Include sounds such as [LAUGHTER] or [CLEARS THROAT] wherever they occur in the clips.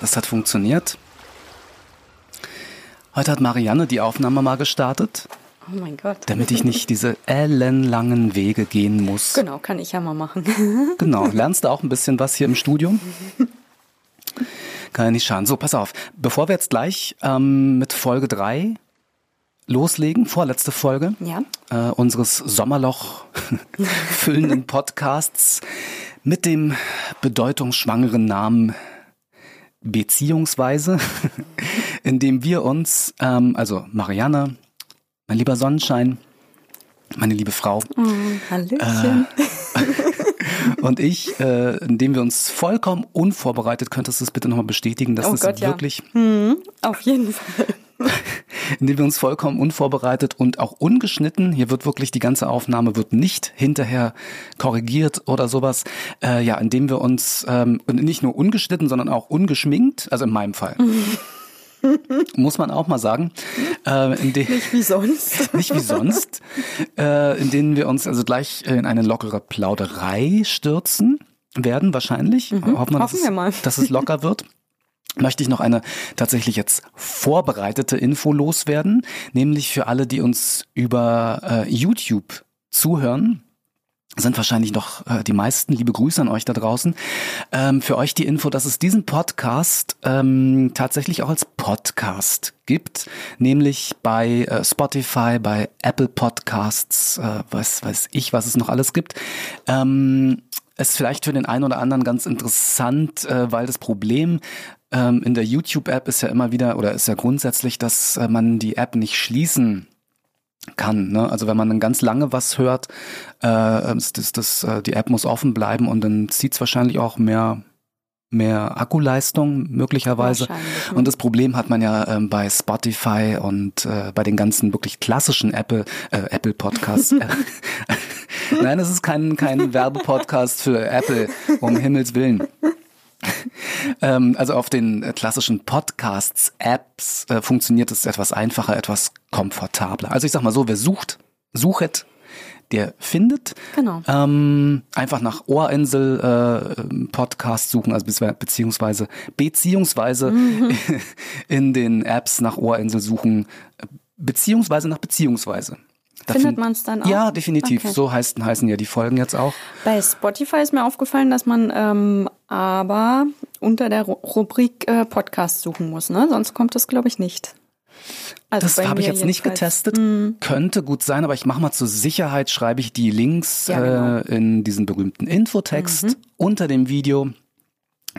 das hat funktioniert. Heute hat Marianne die Aufnahme mal gestartet. Oh mein Gott. Damit ich nicht diese ellenlangen Wege gehen muss. Genau, kann ich ja mal machen. [LAUGHS] genau, lernst du auch ein bisschen was hier im Studium? Kann ja nicht schaden. So, pass auf. Bevor wir jetzt gleich ähm, mit Folge 3 loslegen, vorletzte Folge ja. äh, unseres Sommerloch [LAUGHS] füllenden Podcasts mit dem bedeutungsschwangeren Namen Beziehungsweise, [LAUGHS] in dem wir uns, ähm, also Marianne, mein lieber Sonnenschein, meine liebe Frau. Oh, Hallöchen. Äh, [LAUGHS] und ich, äh, indem wir uns vollkommen unvorbereitet, könntest du es bitte nochmal bestätigen, dass oh das Gott, wirklich. Ja. Mhm, auf jeden Fall. [LAUGHS] indem wir uns vollkommen unvorbereitet und auch ungeschnitten, hier wird wirklich die ganze Aufnahme wird nicht hinterher korrigiert oder sowas, äh, ja, indem wir uns ähm, nicht nur ungeschnitten, sondern auch ungeschminkt, also in meinem Fall. [LAUGHS] Muss man auch mal sagen. Äh, in nicht wie sonst. [LAUGHS] nicht wie sonst. Äh, in denen wir uns also gleich in eine lockere Plauderei stürzen werden, wahrscheinlich. Mhm. Hoffen, wir, Hoffen dass, wir mal. dass es locker wird möchte ich noch eine tatsächlich jetzt vorbereitete Info loswerden, nämlich für alle, die uns über äh, YouTube zuhören sind wahrscheinlich noch äh, die meisten. Liebe Grüße an euch da draußen. Ähm, für euch die Info, dass es diesen Podcast ähm, tatsächlich auch als Podcast gibt, nämlich bei äh, Spotify, bei Apple Podcasts, äh, was weiß ich, was es noch alles gibt. Ähm, ist vielleicht für den einen oder anderen ganz interessant, äh, weil das Problem ähm, in der YouTube-App ist ja immer wieder oder ist ja grundsätzlich, dass äh, man die App nicht schließen kann. Ne? Also wenn man dann ganz lange was hört, äh, ist das, das, äh, die App muss offen bleiben und dann zieht es wahrscheinlich auch mehr mehr Akkuleistung möglicherweise. Und das Problem hat man ja ähm, bei Spotify und äh, bei den ganzen wirklich klassischen Apple äh, Apple Podcasts. [LAUGHS] [LAUGHS] Nein, es ist kein kein Werbepodcast für Apple um Himmels willen. Ähm, also auf den äh, klassischen Podcasts, Apps äh, funktioniert es etwas einfacher, etwas komfortabler. Also ich sag mal so, wer sucht, suchet, der findet. Genau. Ähm, einfach nach Ohrinsel äh, Podcast suchen, also beziehungsweise beziehungsweise mhm. [LAUGHS] in den Apps nach Ohrinsel suchen, beziehungsweise nach beziehungsweise. Da Findet man es dann auch? Ja, definitiv. Okay. So heißen, heißen ja die Folgen jetzt auch. Bei Spotify ist mir aufgefallen, dass man ähm, aber unter der Rubrik äh, Podcast suchen muss. Ne? Sonst kommt das, glaube ich, nicht. Also das habe ich jetzt nicht getestet. Mm. Könnte gut sein, aber ich mache mal zur Sicherheit, schreibe ich die Links ja, genau. äh, in diesen berühmten Infotext mhm. unter dem Video.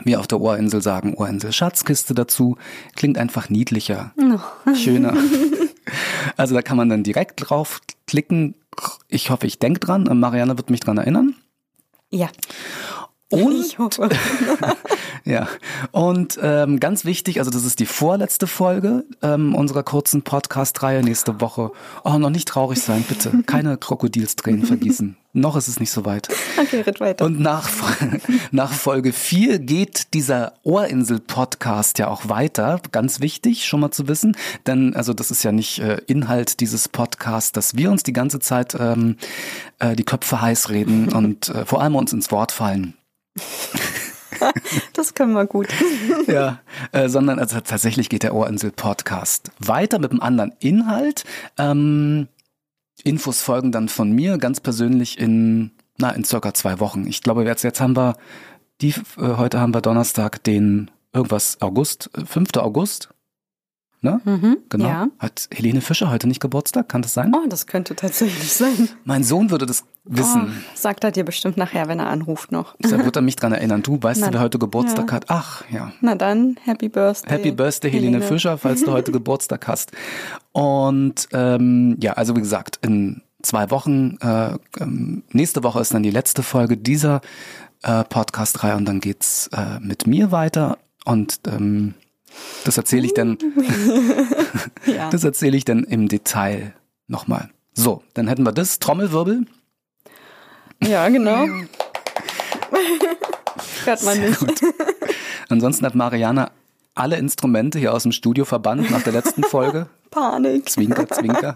Wir auf der Ohrinsel sagen Ohrinsel Schatzkiste dazu. Klingt einfach niedlicher, oh. schöner. [LAUGHS] Also da kann man dann direkt drauf klicken. Ich hoffe, ich denke dran. Marianne wird mich dran erinnern. Ja. Und, [LAUGHS] ja. Und ähm, ganz wichtig, also das ist die vorletzte Folge ähm, unserer kurzen Podcast-Reihe nächste Woche. Oh, noch nicht traurig sein, bitte. Keine Krokodilstränen vergießen. noch ist es nicht so weit. Okay, red weiter. Und nach, [LAUGHS] nach Folge 4 geht dieser Ohrinsel-Podcast ja auch weiter. Ganz wichtig, schon mal zu wissen. Denn, also das ist ja nicht äh, Inhalt dieses Podcasts, dass wir uns die ganze Zeit ähm, äh, die Köpfe heiß reden und äh, vor allem uns ins Wort fallen. [LAUGHS] das können wir gut. [LAUGHS] ja, äh, sondern also tatsächlich geht der Ohrinsel Podcast weiter mit einem anderen Inhalt. Ähm, Infos folgen dann von mir ganz persönlich in na in circa zwei Wochen. Ich glaube jetzt jetzt haben wir die äh, heute haben wir Donnerstag den irgendwas August 5. Äh, August. Ne? Mhm, genau. Ja. Hat Helene Fischer heute nicht Geburtstag? Kann das sein? Oh, das könnte tatsächlich sein. Mein Sohn würde das wissen. Oh, sagt er dir bestimmt nachher, wenn er anruft noch. Da wird er mich dran erinnern. Du weißt, Na, wer heute Geburtstag ja. hat? Ach, ja. Na dann, Happy Birthday. Happy Birthday, Helene, Helene. Fischer, falls du heute [LAUGHS] Geburtstag hast. Und ähm, ja, also wie gesagt, in zwei Wochen, äh, ähm, nächste Woche ist dann die letzte Folge dieser äh, Podcast-Reihe und dann geht's äh, mit mir weiter. Und ähm, das erzähle ich dann. [LAUGHS] ja. Das erzähle ich dann im Detail nochmal. So, dann hätten wir das. Trommelwirbel. Ja, genau. [LAUGHS] Hört man nicht. Gut. Ansonsten hat Mariana alle Instrumente hier aus dem Studio verbannt nach der letzten Folge. [LAUGHS] Panik. Zwinker, zwinker.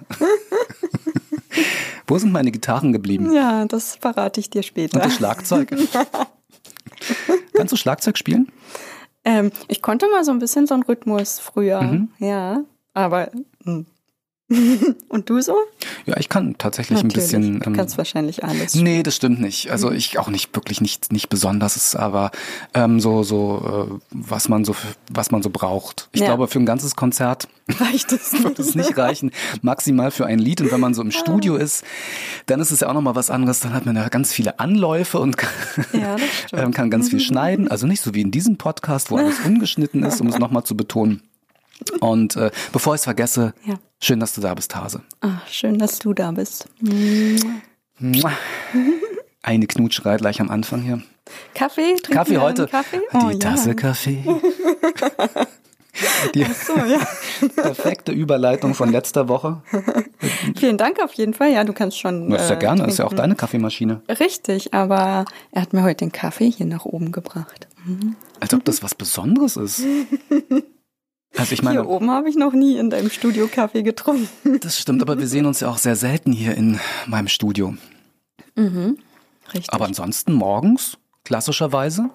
Wo sind meine Gitarren geblieben? Ja, das verrate ich dir später. Und das Schlagzeug? Kannst du Schlagzeug spielen? Ähm, ich konnte mal so ein bisschen so einen Rhythmus früher, Mhm. ja, aber hm. [LAUGHS] und du so? Ja, ich kann tatsächlich ein bisschen. Du ähm, kannst wahrscheinlich alles. Nee, das stimmt nicht. Also Mhm. ich auch nicht wirklich nicht nicht besonders, aber ähm, so so äh, was man so was man so braucht. Ich Ja. glaube für ein ganzes Konzert [LAUGHS] Reicht es [LAUGHS] wird es nicht reichen, maximal für ein Lied und wenn man so im Studio ist, dann ist es ja auch noch mal was anderes, dann hat man ja ganz viele Anläufe und Ja, das stimmt. ähm, kann ganz viel schneiden, also nicht so wie in diesem Podcast, wo alles ungeschnitten ist, um es noch mal zu betonen. Und äh, bevor ich es vergesse, Ja. schön, dass du da bist, Hase. Ah, schön, dass du da bist. [LAUGHS] Eine Knutschrei gleich am Anfang hier. Kaffee? Trinken Kaffee heute. Kaffee? Die Oh, Tasse ja. Kaffee. [LAUGHS] Die So, ja. [LAUGHS] perfekte Überleitung von letzter Woche. Vielen Dank auf jeden Fall. Ja, du kannst schon. Das ist ja äh, gerne, ist ja auch deine Kaffeemaschine. Richtig, aber er hat mir heute den Kaffee hier nach oben gebracht. Als ob das was Besonderes ist. Also ich hier meine, oben habe ich noch nie in deinem Studio Kaffee getrunken. das stimmt, aber wir sehen uns ja auch sehr selten hier in meinem Studio. Richtig. Aber ansonsten morgens, klassischerweise,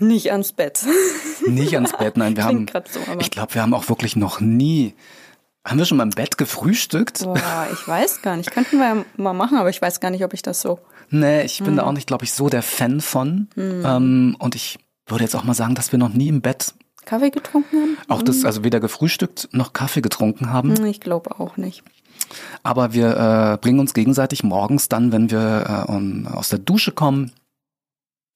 nicht ans Bett. nicht ans Bett. Nein, wir [LAUGHS] haben, Klingt so, ich glaube, wir haben auch wirklich noch nie, haben wir schon mal im Bett gefrühstückt? Boah, ich weiß gar nicht. Könnten wir ja mal machen, aber ich weiß gar nicht, ob ich das so. Nee, ich Hm. bin da auch nicht, glaube ich, so der Fan von. Ähm, und ich würde jetzt auch mal sagen, dass wir noch nie im Bett Kaffee getrunken haben? auch das, also weder gefrühstückt noch Kaffee getrunken haben. Hm, Ich glaube auch nicht. Aber wir äh, bringen uns gegenseitig morgens dann, wenn wir äh, um, aus der Dusche kommen,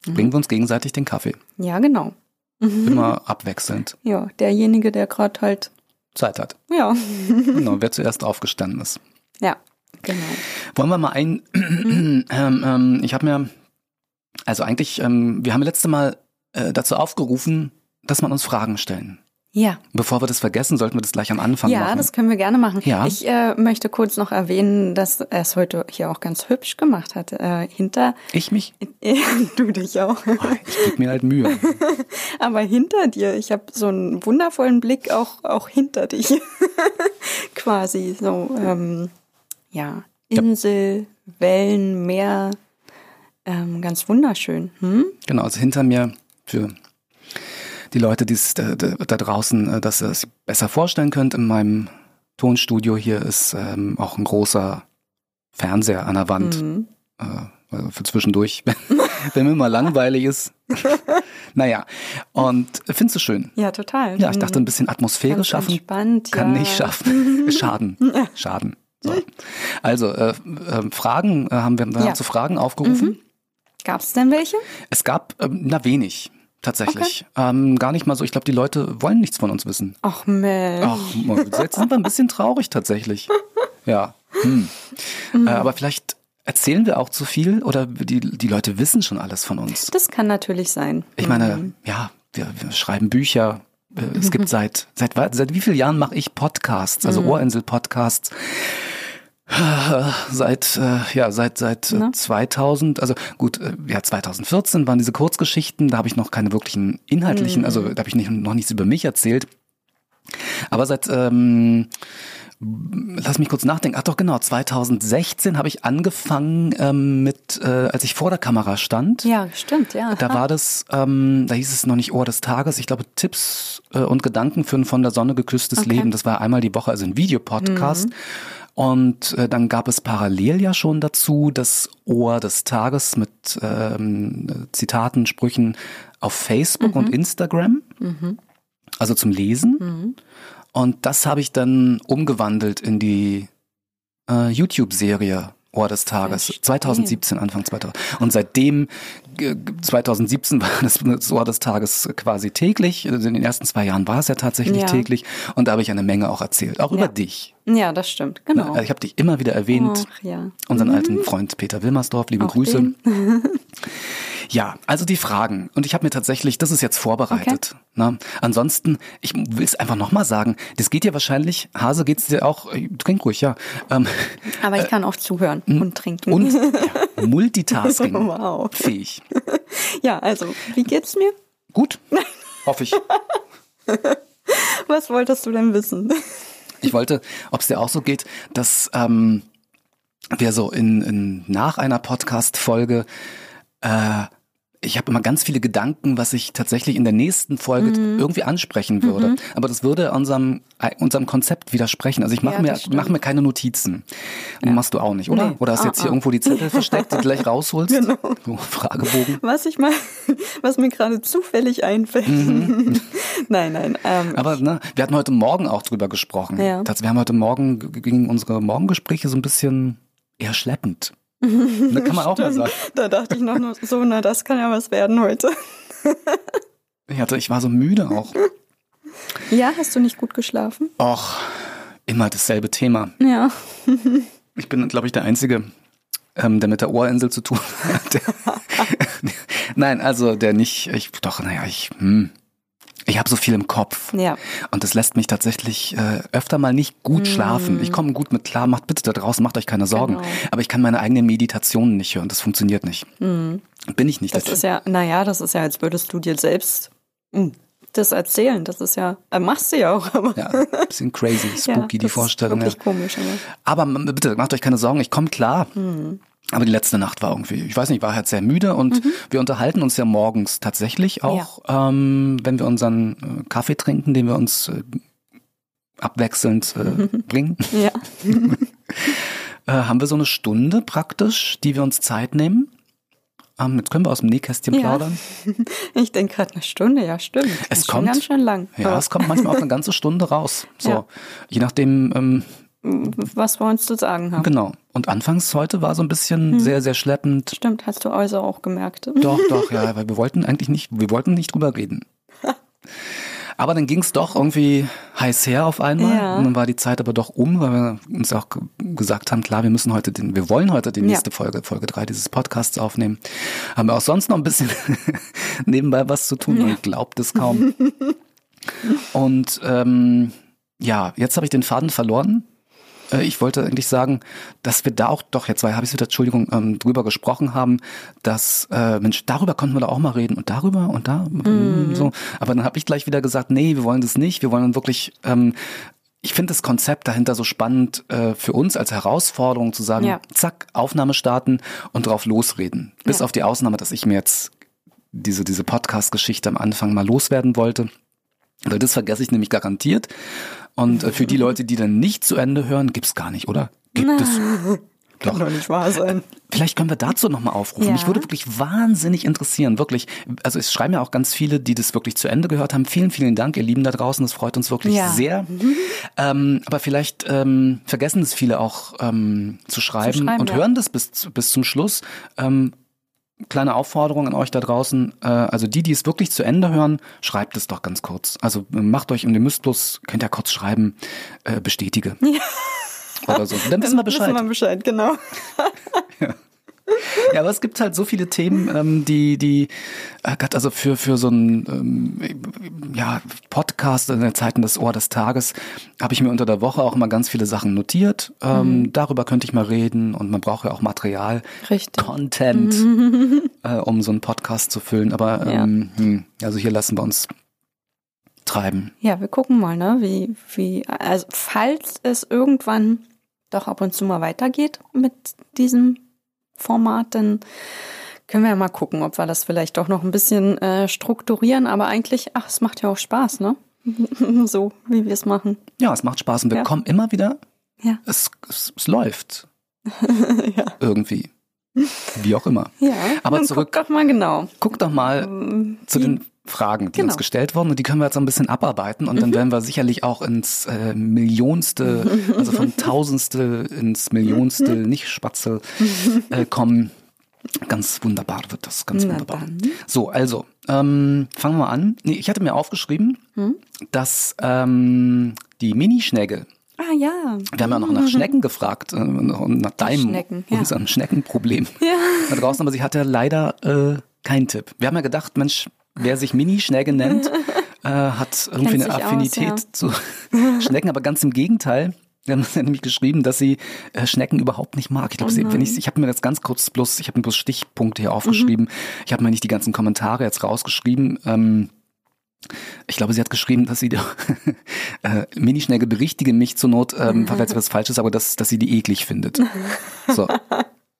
Mhm. bringen wir uns gegenseitig den Kaffee. Ja, genau. [LAUGHS] Immer abwechselnd. Ja, derjenige, der gerade halt. Zeit hat. Ja. [LAUGHS] Genau, [LAUGHS] wer zuerst aufgestanden ist. ja, genau. Wollen wir mal ein, [CLEARS THROAT] ähm, ähm, ich habe mir, also eigentlich, ähm, wir haben letzte Mal äh, dazu aufgerufen, dass man uns Fragen stellen. Ja. Bevor wir das vergessen, sollten wir das gleich am Anfang Ja, machen. das können wir gerne machen. Ja. Ich äh, möchte kurz noch erwähnen, dass er es heute hier auch ganz hübsch gemacht hat. Äh, hinter, ich mich? [LAUGHS] du dich auch, Ich gebe mir halt Mühe. [LAUGHS] aber hinter dir, ich habe so einen wundervollen Blick auch, auch hinter dich. [LAUGHS] Quasi so, ähm, ja, Insel, Wellen, Meer, ähm, ganz wunderschön. Hm? Genau, also hinter mir für die Leute, die es da, da, draußen, äh, dass ihr es besser vorstellen könnt, in meinem Tonstudio hier ist ähm, auch ein großer Fernseher an der Wand. Mhm. Äh, also für zwischendurch, [LAUGHS] wenn mir mal langweilig ist. [LAUGHS] naja, und findest du schön? Ja, total. Ja, ich dachte, ein bisschen Atmosphäre Ganz schaffen. Entspannt, Kann ja. nicht schaffen. [LAUGHS] Schaden. Schaden. So. Also, äh, äh, Fragen äh, haben wir, wir Ja. haben zu Fragen aufgerufen. Gab es denn welche? Es gab, ähm, na wenig, tatsächlich. Ähm, gar nicht mal so. Ich glaube, die Leute wollen nichts von uns wissen. Ach Mensch. Ach, jetzt sind wir ein bisschen traurig tatsächlich. [LAUGHS] Ja. Hm. Äh, aber vielleicht erzählen wir auch zu viel oder die, die Leute wissen schon alles von uns. Das kann natürlich sein. Ich meine, ja, wir, wir schreiben Bücher. Äh, Es gibt [LAUGHS] seit, seit, seit wie vielen Jahren mache ich Podcasts, also Ohrinsel-Podcasts? [SIGHS] Seit, äh, ja, seit, seit äh, Na? 2000, also gut, äh, ja, 2014 waren diese Kurzgeschichten, da habe ich noch keine wirklichen inhaltlichen, also da habe ich nicht, noch nichts über mich erzählt. Aber seit, ähm, lass mich kurz nachdenken. Ach doch, genau, 2016 habe ich angefangen ähm, mit, äh, als ich vor der Kamera stand. Ja, stimmt, ja. Da war das, ähm, da hieß es noch nicht Ohr des Tages, ich glaube Tipps äh, und Gedanken für ein von der Sonne geküsstes Okay. Mhm. Leben. Das war einmal die Woche, also ein Videopodcast. Und äh, dann gab es parallel ja schon dazu das Ohr des Tages mit ähm, Zitaten, Sprüchen auf Facebook Mhm. und Instagram. Also zum Lesen. Mhm. Und das habe ich dann umgewandelt in die äh, YouTube-Serie Ohr des Tages. Verstehe. 2017, Anfang 2000. Und seitdem, äh, 2017 [LAUGHS] war das, Ohr des Tages quasi täglich. Also in den ersten zwei Jahren war es ja tatsächlich Ja. täglich. Und da habe ich eine Menge auch erzählt. Auch über Ja. dich. Ja, das stimmt, genau. Ich habe dich immer wieder erwähnt. Ach ja. Unseren alten Freund Peter Wilmersdorf, liebe Auch Grüße. [LAUGHS] Ja, also die Fragen. Und ich habe mir tatsächlich, das ist jetzt vorbereitet. Na, ansonsten, ich will es einfach nochmal sagen, das geht dir wahrscheinlich, Hase geht's dir auch, äh, trink ruhig, ja. Ähm, Aber ich kann auch zuhören und trinken. und [LAUGHS] ja, Multitasking. [LAUGHS] Wow. Fähig. Ja, also, wie geht's mir? Gut, [LAUGHS] hoffe ich. Was wolltest du denn wissen? Ich wollte, ob es dir auch so geht, dass ähm, wir so in, in nach einer Podcast-Folge äh, ich habe immer ganz viele Gedanken, was ich tatsächlich in der nächsten Folge Mhm. irgendwie ansprechen würde. Aber das würde unserem, äh, unserem Konzept widersprechen. Also ich mache Ja, mir, stimmt. mach mir keine Notizen. Und machst du auch nicht, oder? Nee. Oder hast du Ah, jetzt hier ah. irgendwo die Zettel versteckt, die du gleich rausholst? Genau. So, [LAUGHS] Fragebogen. Was ich mal, [LAUGHS] was mir gerade zufällig einfällt. Mhm. [LAUGHS] nein, nein. Ähm, Aber ne, wir hatten heute Morgen auch drüber gesprochen. Ja. Wir haben heute Morgen, gingen unsere Morgengespräche so ein bisschen eher schleppend. Da kann man auch mal sagen. da dachte ich noch nur so, na, das kann ja was werden heute. [LAUGHS] Ich, hatte, ich war so müde auch. Ja, hast du nicht gut geschlafen? Och, immer dasselbe Thema. Ja. [LAUGHS] Ich bin, glaube ich, der Einzige, ähm, der mit der Ohrinsel zu tun hat. [LAUGHS] Nein, also der nicht, ich, doch, naja, ich, hm, ich habe so viel im Kopf. Ja. Und das lässt mich tatsächlich äh, öfter mal nicht gut schlafen. Ich komme gut mit klar, macht bitte da draußen, macht euch keine Sorgen. Genau. Aber ich kann meine eigenen Meditationen nicht hören, das funktioniert nicht. Bin ich nicht. Das ist ja, naja, das ist ja, als würdest du dir selbst mm, das erzählen. Das ist ja, äh, machst du ja auch, aber ja, ein bisschen crazy, [LAUGHS] ja, spooky, die das Vorstellung. Ist Ja. wirklich komisch, aber. Aber bitte, macht euch keine Sorgen, ich komme klar. Aber die letzte Nacht war irgendwie, ich weiß nicht, war halt sehr müde und wir unterhalten uns ja morgens tatsächlich auch, ähm, wenn wir unseren äh, Kaffee trinken, den wir uns äh, abwechselnd äh, [LAUGHS] bringen, Ja. [LAUGHS] äh, haben wir so eine Stunde praktisch, die wir uns Zeit nehmen. Ähm, jetzt können wir aus dem Nähkästchen Ja. plaudern. [LAUGHS] Ich denke gerade eine Stunde, ja, stimmt. Es kommt- schon ganz schön lang. Ja, Aber es kommt manchmal auch eine ganze Stunde raus. So, Ja. je nachdem, ähm, was wir uns zu sagen haben. genau. Und anfangs heute war so ein bisschen Hm. sehr, sehr schleppend. Stimmt, hast du also auch gemerkt. Doch, doch, ja, [LAUGHS] weil wir wollten eigentlich nicht, wir wollten nicht drüber reden. [LAUGHS] Aber dann ging es doch irgendwie heiß her auf einmal. Ja. Und dann war die Zeit aber doch um, weil wir uns auch ge- gesagt haben, klar, wir müssen heute den, wir wollen heute die Ja. nächste Folge, Folge drei dieses Podcasts aufnehmen. Haben wir auch sonst noch ein bisschen [LAUGHS] nebenbei was zu tun. Man glaubt es kaum. Und ähm, ja, jetzt habe ich den Faden verloren. Äh, Ich wollte eigentlich sagen, dass wir da auch doch jetzt, weil habe ich wieder, Entschuldigung, ähm, drüber gesprochen haben, dass äh, Mensch, darüber konnten wir da auch mal reden und darüber und da mm. so. Aber dann habe ich gleich wieder gesagt, nee, wir wollen das nicht. Wir wollen wirklich. Ähm, ich finde das Konzept dahinter so spannend äh, für uns als Herausforderung zu sagen, Ja. zack, Aufnahme starten und drauf losreden. Bis Ja. auf die Ausnahme, dass ich mir jetzt diese, diese Podcast-Geschichte am Anfang mal loswerden wollte. Weil das vergesse ich nämlich garantiert. Und äh, für die Leute, die dann nicht zu Ende hören, gibt's gar nicht, oder? Gibt es? [LAUGHS] Kann doch nicht wahr sein. Vielleicht können wir dazu nochmal aufrufen. Ja. Mich würde wirklich wahnsinnig interessieren, wirklich. Also es schreiben ja auch ganz viele, die das wirklich zu Ende gehört haben. Vielen, vielen Dank, ihr Lieben da draußen. Das freut uns wirklich Ja. sehr. Ähm, aber vielleicht ähm, vergessen es viele auch ähm, zu schreiben, schreiben, und ja. hören das bis, bis zum Schluss. Ähm, kleine Aufforderung an euch da draußen. Äh, also die, die es wirklich zu Ende hören, schreibt es doch ganz kurz. Also äh, macht euch, und ihr müsst bloß, könnt ja kurz schreiben, äh, bestätige. Oder so. Dann wissen wir Bescheid. Wissen wir Bescheid, genau. [LAUGHS] Ja, aber es gibt halt so viele Themen, ähm, die, die, äh, Gott, also für, für so einen ähm, ja, Podcast in den Zeiten des Ohr des Tages habe ich mir unter der Woche auch immer ganz viele Sachen notiert. Ähm, Darüber könnte ich mal reden und man braucht ja auch Material, Richtig. Content, [LAUGHS] äh, um so einen Podcast zu füllen. Aber ähm, hm, also hier lassen wir uns treiben. Ja, wir gucken mal, ne, wie, wie, also falls es irgendwann doch ab und zu mal weitergeht mit diesem Format, dann können wir ja mal gucken, ob wir das vielleicht doch noch ein bisschen äh, strukturieren. Aber eigentlich, ach, es macht ja auch Spaß, ne? [LAUGHS] so, wie wir es machen. Ja, es macht Spaß und wir Ja. kommen immer wieder. Ja. Es, es, es läuft [LAUGHS] ja. irgendwie. Wie auch immer. Ja, Aber zurück- Guck doch mal genau. Guck doch mal zu die- den Fragen, die Genau. uns gestellt wurden und die können wir jetzt so ein bisschen abarbeiten und dann werden wir sicherlich auch ins äh, Millionste, also von [LAUGHS] Tausendstel ins Millionste, nicht Spatzel, äh, kommen. Ganz wunderbar wird das, ganz Na wunderbar. dann. So, also, ähm, fangen wir an. Nee, ich hatte mir aufgeschrieben, dass ähm, die Minischnecke, Ah ja. wir haben ja noch nach Schnecken gefragt, äh, nach deinem, Schnecken, ja. unserem Schneckenproblem Ja. da draußen, aber sie hatte leider äh, keinen Tipp. Wir haben ja gedacht, Mensch, wer sich Mini-Schnecke nennt, [LAUGHS] äh, hat irgendwie Kennt eine sich aus, Affinität ja. zu [LAUGHS] Schnecken, aber ganz im Gegenteil. Wir haben nämlich geschrieben, dass sie äh, Schnecken überhaupt nicht mag. Ich glaube, sie wenn ich, ich habe mir jetzt ganz kurz bloß, ich habe mir bloß Stichpunkte hier aufgeschrieben. Ich habe mir nicht die ganzen Kommentare jetzt rausgeschrieben. Ähm, ich glaube, sie hat geschrieben, dass sie die, [LAUGHS] äh, Minischnecke berichtige mich zur Not, ähm, falls was falsch ist, aber dass, dass sie die eklig findet. So.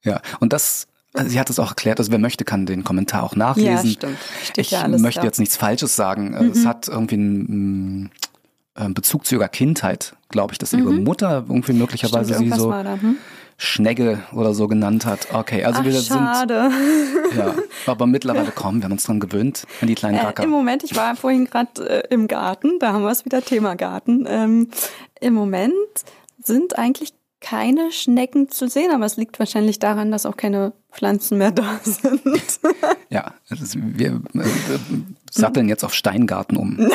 Ja. Und das sie hat es auch erklärt, also wer möchte, kann den Kommentar auch nachlesen. Ja, stimmt. Steht ich ja alles möchte da. jetzt nichts Falsches sagen. Äh, Es hat irgendwie einen äh, Bezug zu ihrer Kindheit, glaube ich, dass ihre Mutter irgendwie möglicherweise Stimmt, sie so hm? Schnegge oder so genannt hat. Okay, also Ach, wir sind schade. ja, aber mittlerweile [LAUGHS] kommen, wir haben uns dran gewöhnt an die kleinen Äh, Racker. Im Moment, ich war vorhin gerade äh, im Garten, da haben wir es wieder Thema Garten. Ähm, Im Moment sind eigentlich keine Schnecken zu sehen, aber es liegt wahrscheinlich daran, dass auch keine Pflanzen mehr da [LAUGHS] sind. Ja, ist, wir äh, satteln jetzt auf Steingarten um.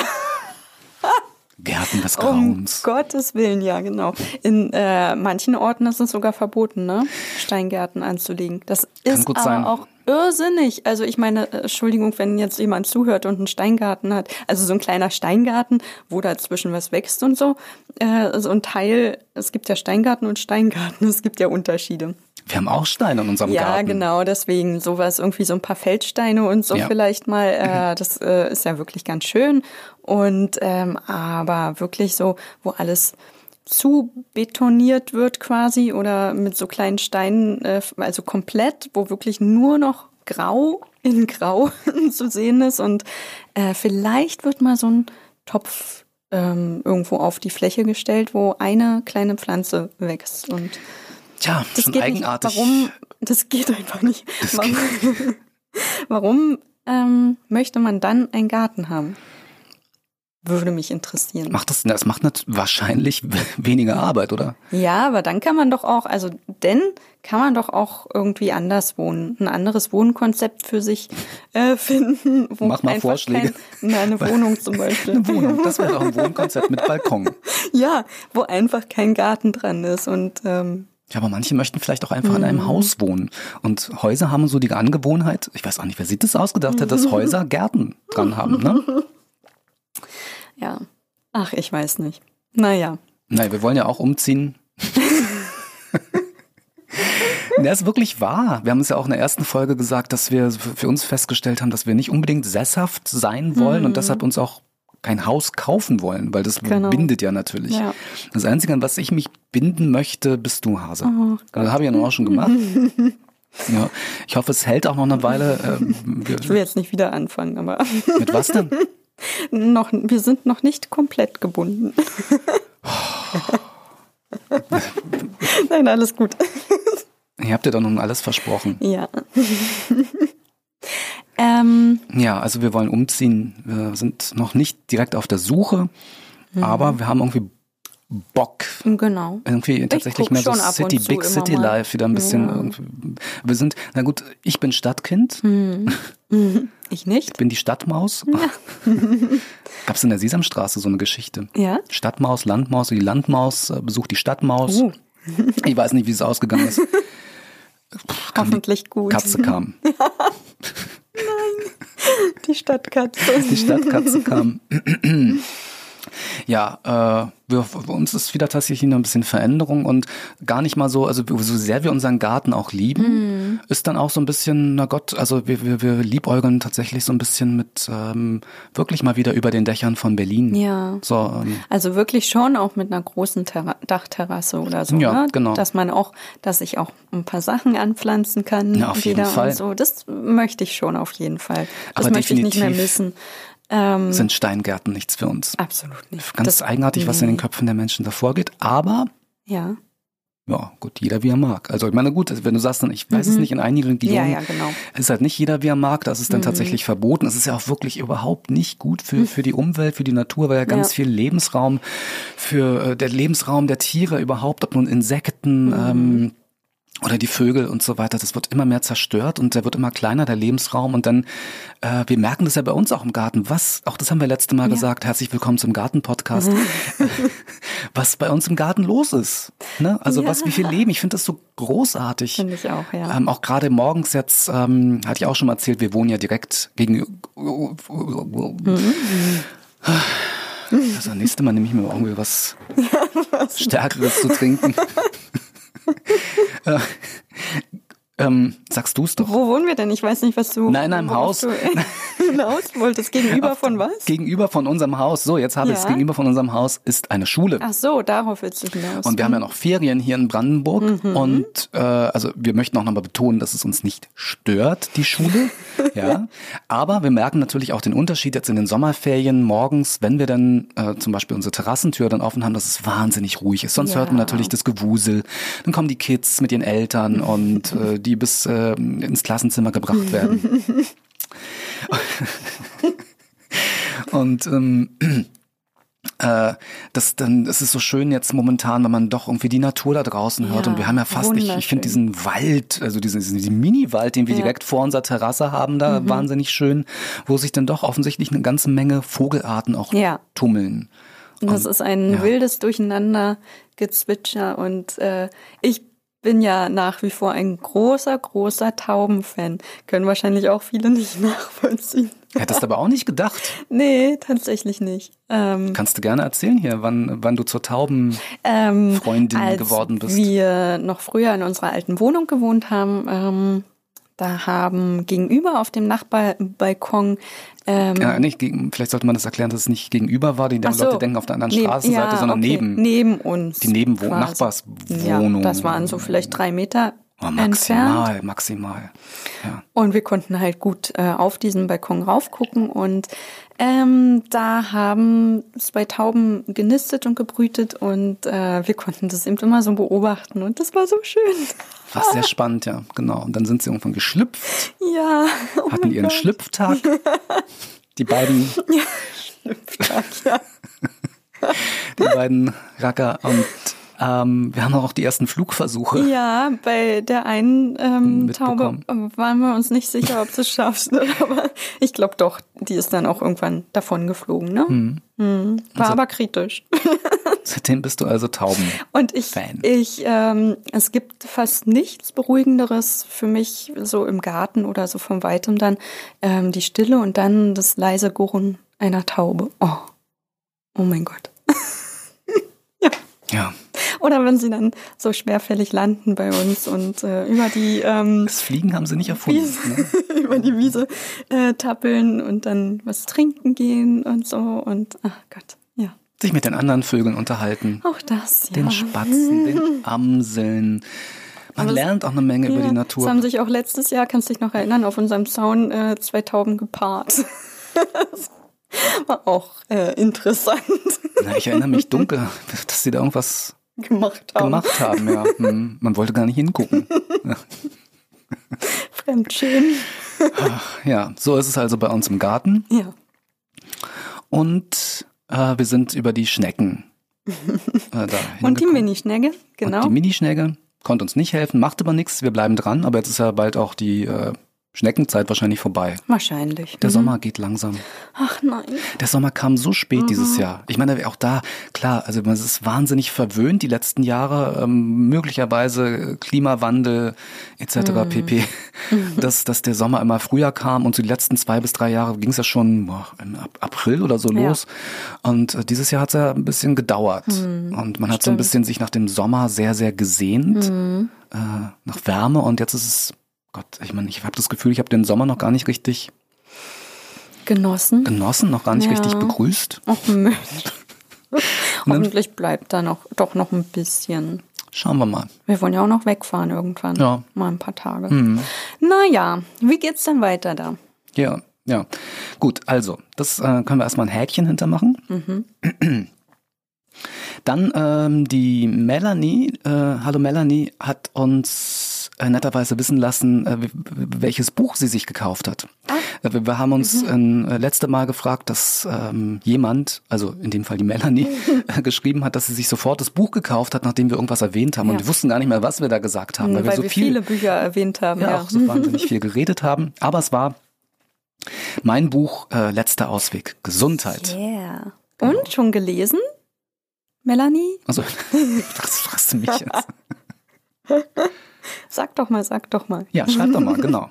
Gärten des um Grauens. Gottes Willen, ja, genau. In äh, manchen Orten ist es sogar verboten, ne? Steingärten anzulegen. Das ist gut aber sein. auch irrsinnig. Also ich meine, äh, Entschuldigung, wenn jetzt jemand zuhört und einen Steingarten hat, also so ein kleiner Steingarten, wo dazwischen was wächst und so, äh, so ein Teil, es gibt ja Steingarten und Steingarten, [LAUGHS] es gibt ja Unterschiede. Wir haben auch Steine in unserem Ja, Garten. genau, deswegen sowas, irgendwie so ein paar Feldsteine und so Ja. vielleicht mal, äh, das äh, ist ja wirklich ganz schön. Und ähm, aber wirklich so, wo alles zu betoniert wird quasi oder mit so kleinen Steinen, äh, also komplett, wo wirklich nur noch grau in grau [LAUGHS] zu sehen ist und äh, vielleicht wird mal so ein Topf ähm, irgendwo auf die Fläche gestellt, wo eine kleine Pflanze wächst und Tja, das schon geht eigenartig. Nicht. Warum? Das geht einfach nicht. Warum, [LAUGHS] warum ähm, möchte man dann einen Garten haben? Würde mich interessieren. Macht das, das macht wahrscheinlich [LAUGHS] weniger Arbeit, oder? Ja, aber dann kann man doch auch, also denn kann man doch auch irgendwie anders wohnen, ein anderes Wohnkonzept für sich äh, [LAUGHS] finden. Wo Mach mal Vorschläge. Kein, na, eine Wohnung zum Beispiel. Eine Wohnung, das wäre doch ein Wohnkonzept mit Balkon. Ja, wo einfach kein Garten dran ist und ähm, Ja, aber manche möchten vielleicht auch einfach in Mhm. einem Haus wohnen. Und Häuser haben so die Angewohnheit, ich weiß auch nicht, wer sich das ausgedacht hat, dass [LAUGHS] Häuser Gärten dran haben, ne? [LAUGHS] ja, ach, ich weiß nicht. Naja. Nein, wir wollen ja auch umziehen. [LAUGHS] Das ist wirklich wahr. Wir haben es ja auch in der ersten Folge gesagt, dass wir für uns festgestellt haben, dass wir nicht unbedingt sesshaft sein wollen und deshalb uns auch kein Haus kaufen wollen, weil das. Genau. bindet ja natürlich. Ja. Das Einzige, an was ich mich binden möchte, bist du, Hase. Oh das habe ich ja nun auch schon gemacht. [LAUGHS] ja, ich hoffe, es hält auch noch eine Weile. Ähm, wir, Ich will jetzt nicht wieder anfangen, aber [LAUGHS] mit was denn? noch, wir sind noch nicht komplett gebunden. [LAUGHS] Nein, alles gut. Ihr habt ja doch nun alles versprochen. Ja. Ähm, Ja, also wir wollen umziehen. Wir sind noch nicht direkt auf der Suche, Mhm. aber wir haben irgendwie Bock. genau. Irgendwie tatsächlich mehr so City, Big City. Life wieder ein bisschen. Ja. Wir sind, na gut, ich bin Stadtkind, [LAUGHS] Ich nicht. bin die Stadtmaus. [LAUGHS] Gab es in der Sesamstraße so eine Geschichte? Ja. Stadtmaus, Landmaus, die Landmaus äh, besucht die Stadtmaus. Uh. Ich weiß nicht, wie es ausgegangen ist. Die Hoffentlich gut. Katze kam. [LAUGHS] Die Stadtkatze. Die Stadtkatze kam. [LAUGHS] Ja, äh, wir, für uns ist wieder tatsächlich noch ein bisschen Veränderung und gar nicht mal so, also so sehr wir unseren Garten auch lieben, ist dann auch so ein bisschen, na Gott, also wir, wir, wir liebäugeln tatsächlich so ein bisschen mit ähm, wirklich mal wieder über den Dächern von Berlin. Ja. So, ähm, Also wirklich schon auch mit einer großen Terra Dachterrasse oder so, Ja, ne? genau. Dass man auch, dass ich auch ein paar Sachen anpflanzen kann Ja, auf jeden Fall. und so. Das möchte ich schon auf jeden Fall. Das Aber möchte ich nicht mehr definitiv missen. Ähm, sind Steingärten nichts für uns. absolut nicht. Ganz Das- eigenartig, was in den Köpfen der Menschen davor geht, aber Ja. ja, gut, jeder wie er mag. Also ich meine, gut, wenn du sagst dann, ich weiß es nicht, in einigen Regionen Mhm. Ja, ja, genau. ist halt nicht jeder wie er mag, das Mhm. ist dann tatsächlich verboten. Es ist ja auch wirklich überhaupt nicht gut für, für die Umwelt, für die Natur, weil ja ganz Ja. viel Lebensraum für äh, der Lebensraum der Tiere überhaupt, ob nun Insekten, Mhm. ähm, oder die Vögel und so weiter, das wird immer mehr zerstört und der wird immer kleiner, der Lebensraum. Und dann, äh, wir merken das ja bei uns auch im Garten. Was, auch das haben wir letzte Mal gesagt, herzlich willkommen zum Garten-Podcast, [LAUGHS] was bei uns im Garten los ist. Ne? Also Ja. was, wie viel Leben. Ich finde das so großartig. Finde ich auch, ja. Ähm, auch gerade morgens jetzt, ähm, hatte ich auch schon mal erzählt, wir wohnen ja direkt gegenüber. Also nächste Mal nehme ich mir irgendwie [LAUGHS] was Stärkeres zu trinken. [LAUGHS] äh, [LAUGHS] [LAUGHS] ähm, sagst du es doch? Wo wohnen wir denn? Ich weiß nicht, was du. Nein, in einem Haus. Du, [LAUGHS] hinaus wolltest. Gegenüber von was? Gegenüber von unserem Haus. So, jetzt habe ich es. Ja. Gegenüber von unserem Haus ist eine Schule. Ach so, darauf willst du hinaus. Und wir haben ja noch Ferien hier in Brandenburg und äh, also wir möchten auch nochmal betonen, dass es uns nicht stört, die Schule. [LAUGHS] ja. Aber wir merken natürlich auch den Unterschied jetzt in den Sommerferien morgens, wenn wir dann äh, zum Beispiel unsere Terrassentür dann offen haben, dass es wahnsinnig ruhig ist. Sonst Ja. hört man natürlich das Gewusel. Dann kommen die Kids mit ihren Eltern und äh, die bis äh, ins Klassenzimmer gebracht werden. [LAUGHS] und ähm, äh, das dann, es ist so schön jetzt momentan, wenn man doch irgendwie die Natur da draußen hört. Ja, und wir haben ja fast, ich, ich finde diesen Wald, also diesen, diesen, Mini-Wald, den wir Ja. direkt vor unserer Terrasse haben, da Mhm. wahnsinnig schön, wo sich dann doch offensichtlich eine ganze Menge Vogelarten auch Ja. tummeln. Und das ist ein wildes Durcheinander, Gezwitscher und äh, ich bin ja nach wie vor ein großer, großer Taubenfan. Können wahrscheinlich auch viele nicht [LAUGHS] nachvollziehen. Hättest aber auch nicht gedacht. Nee, tatsächlich nicht. Ähm, Kannst du gerne erzählen hier, wann, wann du zur Tauben. ähm, als geworden bist. wir noch früher in unserer alten Wohnung gewohnt haben, ähm, da haben gegenüber auf dem Nachbarbalkon ähm, Ja, nicht gegen, vielleicht sollte man das erklären, dass es nicht gegenüber war, die so, Leute denken auf der anderen neben- Straßenseite, ja, sondern okay, neben. neben uns. Die Nebenwo- quasi. Nachbarswohnung. Ja, das waren so vielleicht drei Meter Oh, entfernt. maximal, maximal. Ja. Und wir konnten halt gut äh, auf diesen Balkon raufgucken und ähm, da haben zwei Tauben genistet und gebrütet und äh, wir konnten das eben immer so beobachten und das war so schön. War sehr [LAUGHS] spannend, ja, genau. Und dann sind sie irgendwann geschlüpft, Ja, oh hatten ihren Gott. Schlüpftag. [LAUGHS] Die beiden, Schlüpftag, ja. [LAUGHS] die beiden Racker. Und ähm, wir haben auch die ersten Flugversuche. Ja, bei der einen ähm, Taube Mitbekommen. waren wir uns nicht sicher, ob sie es schafft. [LAUGHS] Aber ich glaube doch, die ist dann auch irgendwann davon geflogen. Ne? Mhm. War Also aber kritisch. [LAUGHS] Seitdem bist du also Tauben. Und ich, Fan. ich, ähm, es gibt fast nichts Beruhigenderes für mich so im Garten oder so von weitem dann ähm, die Stille und dann das leise Gurren einer Taube. Oh, oh mein Gott. [LAUGHS] Ja, [LAUGHS] Oder wenn sie dann so schwerfällig landen bei uns und äh, über die ähm, das Fliegen haben sie nicht erfunden. Wiese, Ne? [LAUGHS] über die Wiese äh, tappeln und dann was trinken gehen und so und ach Gott, ja, Sich mit den anderen Vögeln unterhalten. auch das, ja. Den Spatzen, den [LAUGHS] Amseln. Man lernt auch eine Menge über Ja, die Es Natur. haben sich auch letztes Jahr, kannst du dich noch erinnern, auf unserem Zaun äh, zwei Tauben gepaart. Das War auch äh, interessant Na, ich erinnere mich dunkel, dass sie da irgendwas gemacht haben. gemacht haben. Ja. [LAUGHS] Hm, Man wollte gar nicht hingucken. [LAUGHS] Fremdschämen. Ja, so ist es also bei uns im Garten. Ja. Und äh, wir sind über die Schnecken. [LAUGHS] Äh, da Und die. Minischnecke, genau. Und die Minischnecke konnte uns nicht helfen, macht aber nichts. Wir bleiben dran. Aber jetzt ist ja bald auch die äh, Schneckenzeit wahrscheinlich vorbei. Wahrscheinlich. Der Mhm. Sommer geht langsam. Ach nein. Der Sommer kam so spät Mhm. dieses Jahr. Ich meine, auch da, klar, also man ist wahnsinnig verwöhnt die letzten Jahre, ähm, möglicherweise Klimawandel etc. Mhm. pp. Dass, dass der Sommer immer früher kam und so die letzten zwei bis drei Jahre ging es ja schon boah, im Ap- April oder so Ja. los. Und äh, dieses Jahr hat es ja ein bisschen gedauert. Und man hat so ein Mhm. Stimmt. bisschen sich nach dem Sommer sehr, sehr gesehnt, Mhm. äh, nach Wärme. Und jetzt ist es, Gott, ich meine, ich habe das Gefühl, ich habe den Sommer noch gar nicht richtig Genossen. genossen, noch gar nicht Ja. richtig begrüßt. [LAUGHS] Ach Mensch. [LAUGHS] Hoffentlich bleibt da noch doch noch ein bisschen. Schauen wir mal. Wir wollen ja auch noch wegfahren irgendwann. Ja. Mhm. Mal ein paar Tage. Naja, wie geht's denn weiter da? Ja, ja. Gut, also, das äh, können wir erstmal ein Häkchen hintermachen. Dann ähm, die Melanie, äh, hallo Melanie, hat uns netterweise wissen lassen, äh, welches Buch sie sich gekauft hat. Äh, Wir, haben uns ein äh, letzte Mal gefragt, dass ähm, jemand, also in dem Fall die Melanie, [LAUGHS] äh, geschrieben hat, dass sie sich sofort das Buch gekauft hat, nachdem wir irgendwas erwähnt haben. Und Ja. wir wussten gar nicht mehr, was wir da gesagt haben, Weil, weil, wir so wir viel viele Bücher erwähnt haben. ja, Ja, auch so wahnsinnig viel geredet haben. Aber es war mein Buch äh, Letzter Ausweg, Gesundheit. Yeah. Und schon gelesen? Melanie? Also, [LAUGHS] das fragst du mich jetzt. [LAUGHS] Sag doch mal, sag doch mal. Ja, schreib doch mal, [LAUGHS] genau.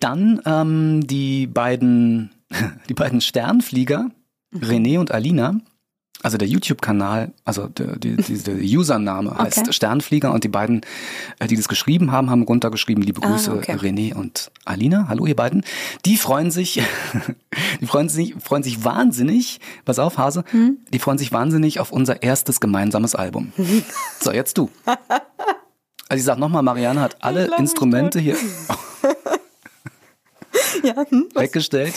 Dann ähm, die beiden, [LAUGHS] die beiden Sternflieger, René und Alina, Also der YouTube-Kanal, also der, die, [LAUGHS] diese Username heißt Okay. Sternflieger und die beiden, äh, die das geschrieben haben, haben runtergeschrieben, liebe Ah, Grüße okay. René und Alina. Hallo ihr beiden. Die freuen sich, die freuen sich, freuen sich wahnsinnig, pass auf Hase, Hm? die freuen sich wahnsinnig auf unser erstes gemeinsames Album. so, jetzt du. Also ich sag nochmal, Marianne hat alle Instrumente hier [LAUGHS] Ja, hm? weggestellt.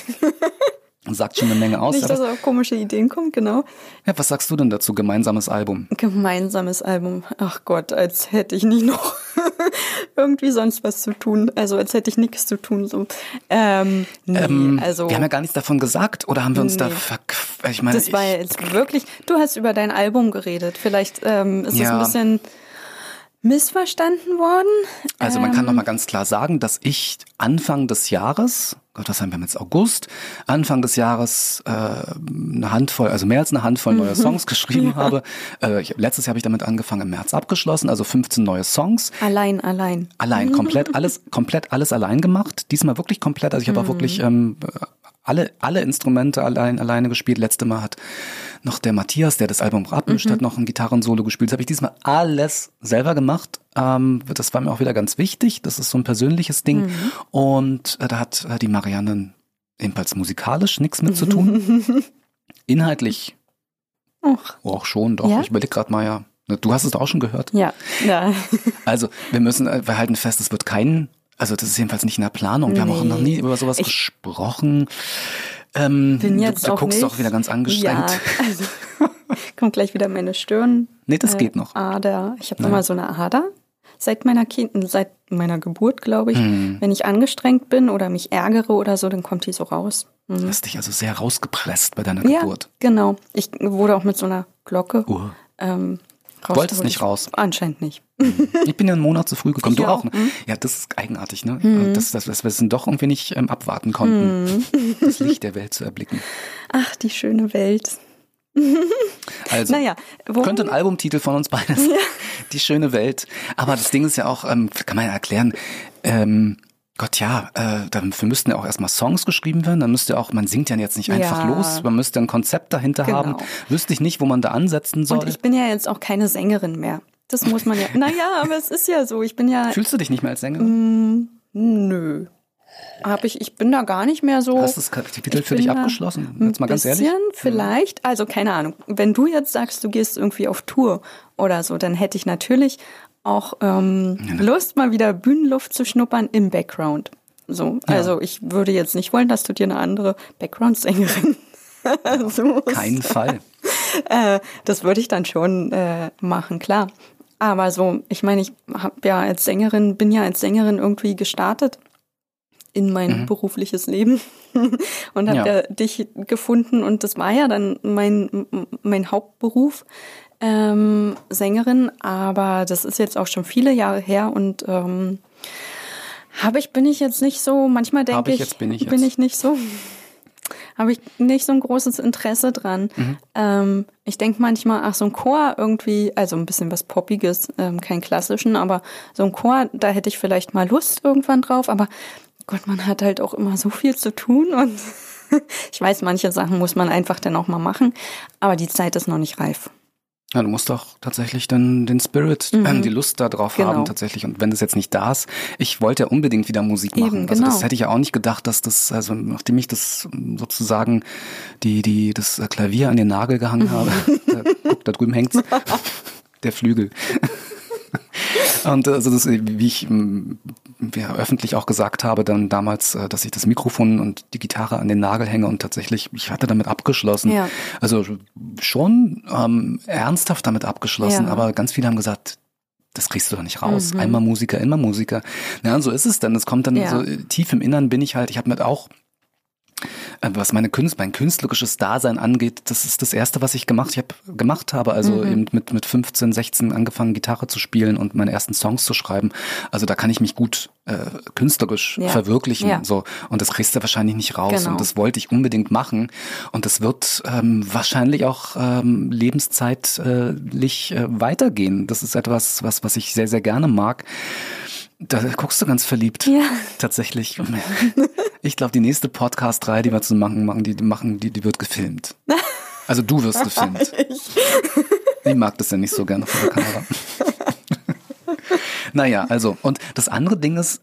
Und sagt schon eine Menge aus. Nicht, dass er auf komische Ideen kommt, genau. ja, was sagst du denn dazu, gemeinsames Album? Gemeinsames Album. Ach Gott, als hätte ich nicht noch [LAUGHS] irgendwie sonst was zu tun. Also als hätte ich nichts zu tun. So. Ähm, nee, Ähm, also wir haben ja gar nichts davon gesagt oder haben wir uns da Nee. verk ich meine das war jetzt wirklich. Du hast über dein Album geredet. Vielleicht ähm, ist es Ja. ein bisschen missverstanden worden. also man kann Ähm, noch mal ganz klar sagen, dass ich Anfang des Jahres, Gott, was haben wir jetzt August, Anfang des Jahres äh, eine Handvoll, also mehr als eine Handvoll Mhm. neue Songs geschrieben [LAUGHS] habe. Äh, ich, letztes Jahr habe ich damit angefangen, im März abgeschlossen, also 15 neue Songs. Allein, allein. Allein, komplett [LAUGHS] alles, komplett alles allein gemacht. Diesmal wirklich komplett. Also ich habe auch wirklich ähm, alle, alle Instrumente allein, alleine gespielt. Letzte Mal hat noch der Matthias, der das Album abmischt, hat noch ein Gitarrensolo gespielt. Das habe ich diesmal alles selber gemacht. Ähm, das war mir auch wieder ganz wichtig. Das ist so ein persönliches Ding. Und äh, da hat äh, die Marianne ebenfalls musikalisch nichts mit zu tun. [LAUGHS] Inhaltlich Och, auch schon, doch. Ja? Ich überlege gerade mal, ja. Du hast es auch schon gehört. ja, ja. Also, wir müssen, äh, wir halten fest, es wird kein, also das ist jedenfalls nicht in der Planung. Wir haben auch Nee. noch nie über sowas Ich- gesprochen. Ähm, Bin jetzt du, du guckst nicht. auch wieder ganz angestrengt. Ja, also [LAUGHS] kommt gleich wieder meine Stirn. Nee, das geht noch. Ader. Ich habe Ja. immer so eine Ader. Seit meiner kind, seit meiner Geburt, glaube ich. Hm. Wenn ich angestrengt bin oder mich ärgere oder so, dann kommt die so raus. Mhm. Du hast dich also sehr rausgepresst bei deiner Ja, Geburt. genau. Ich wurde auch mit so einer Glocke Uh. ähm, Wolltest nicht raus? Anscheinend nicht. [LAUGHS] Ich bin ja einen Monat zu früh gekommen. Ich du auch. Ne? Ja, das ist eigenartig, ne? Dass, dass, dass wir es doch irgendwie nicht ähm, abwarten konnten, Mhm. das Licht der Welt zu erblicken. Ach, die schöne Welt. [LAUGHS] Also, Naja, Könnte ein Albumtitel von uns beiden sein. Die schöne Welt. Aber das Ding ist ja auch, ähm, kann man ja erklären, ähm, Gott ja, äh, dafür müssten ja auch erstmal Songs geschrieben werden, dann müsste auch, man singt ja jetzt nicht einfach Ja. los, man müsste ein Konzept dahinter Genau. haben. Wüsste ich nicht, wo man da ansetzen soll. Und ich bin ja jetzt auch keine Sängerin mehr. Das muss man ja. Naja, aber es ist ja so. Ich bin ja. Fühlst du dich nicht mehr als Sängerin? Nö. Hab ich, ich bin da gar nicht mehr so. Hast du das Kapitel für dich abgeschlossen? Jetzt mal ganz bisschen ehrlich. vielleicht. Also keine Ahnung. Wenn du jetzt sagst, du gehst irgendwie auf Tour oder so, dann hätte ich natürlich auch ähm, Lust, mal wieder Bühnenluft zu schnuppern im Background. So, also ich würde jetzt nicht wollen, dass du dir eine andere Background-Sängerin [LAUGHS] suchst. Keinen Fall. Äh, das würde ich dann schon äh, machen, klar. Aber so, ich meine, ich habe ja als Sängerin, bin ja als Sängerin irgendwie gestartet in mein berufliches Leben [LAUGHS] und habe Ja. ja. dich gefunden und das war ja dann mein, mein Hauptberuf, ähm, Sängerin, aber das ist jetzt auch schon viele Jahre her und ähm, habe ich, bin ich jetzt nicht so, manchmal denke ich ich, bin ich bin jetzt. ich nicht so, habe ich nicht so ein großes Interesse dran. Mhm. Ähm, ich denke manchmal, ach, so ein Chor irgendwie, also ein bisschen was Poppiges, ähm, kein klassischen, aber so ein Chor, da hätte ich vielleicht mal Lust irgendwann drauf, aber Gott, man hat halt auch immer so viel zu tun und [LAUGHS] ich weiß, manche Sachen muss man einfach dann auch mal machen, aber die Zeit ist noch nicht reif. Ja, du musst doch tatsächlich dann den Spirit, ähm, die Lust da drauf Mhm. Genau. haben tatsächlich. Und wenn das jetzt nicht da ist, ich wollte ja unbedingt wieder Musik machen. Eben, Also das genau. hätte ich ja auch nicht gedacht, dass das, also nachdem ich das sozusagen die, die, das Klavier an den Nagel gehangen habe, [LAUGHS] da, guck, da drüben hängt's, [LAUGHS] der Flügel. [LAUGHS] Und also das, wie ich ja, öffentlich auch gesagt habe, dann damals, äh, dass ich das Mikrofon und die Gitarre an den Nagel hänge und tatsächlich, ich hatte damit abgeschlossen. Ja. Also schon ähm, ernsthaft damit abgeschlossen, Ja. aber ganz viele haben gesagt, das kriegst du doch nicht raus. Mhm. Einmal Musiker, immer Musiker. Ja, und so ist es dann. Es kommt dann Ja. so äh, tief im Innern bin ich halt, ich habe mit auch was meine Künst, mein künstlerisches Dasein angeht, das ist das erste, was ich gemacht, ich hab, gemacht habe. Also Mhm. eben mit mit 15, 16 angefangen Gitarre zu spielen und meine ersten Songs zu schreiben. Also da kann ich mich gut äh, künstlerisch Ja. verwirklichen. Ja. So und das kriegst du wahrscheinlich nicht raus. Genau. Und das wollte ich unbedingt machen. Und das wird ähm, wahrscheinlich auch ähm, lebenszeitlich äh, weitergehen. Das ist etwas, was was ich sehr sehr gerne mag. Da guckst du ganz verliebt. Ja. Tatsächlich. Ich glaube, die nächste Podcast-Reihe, die wir zu machen, machen, die, die machen, die, die wird gefilmt. Also du wirst gefilmt. Ich. Ich mag das ja nicht so gerne vor der Kamera. naja, also, und das andere Ding ist,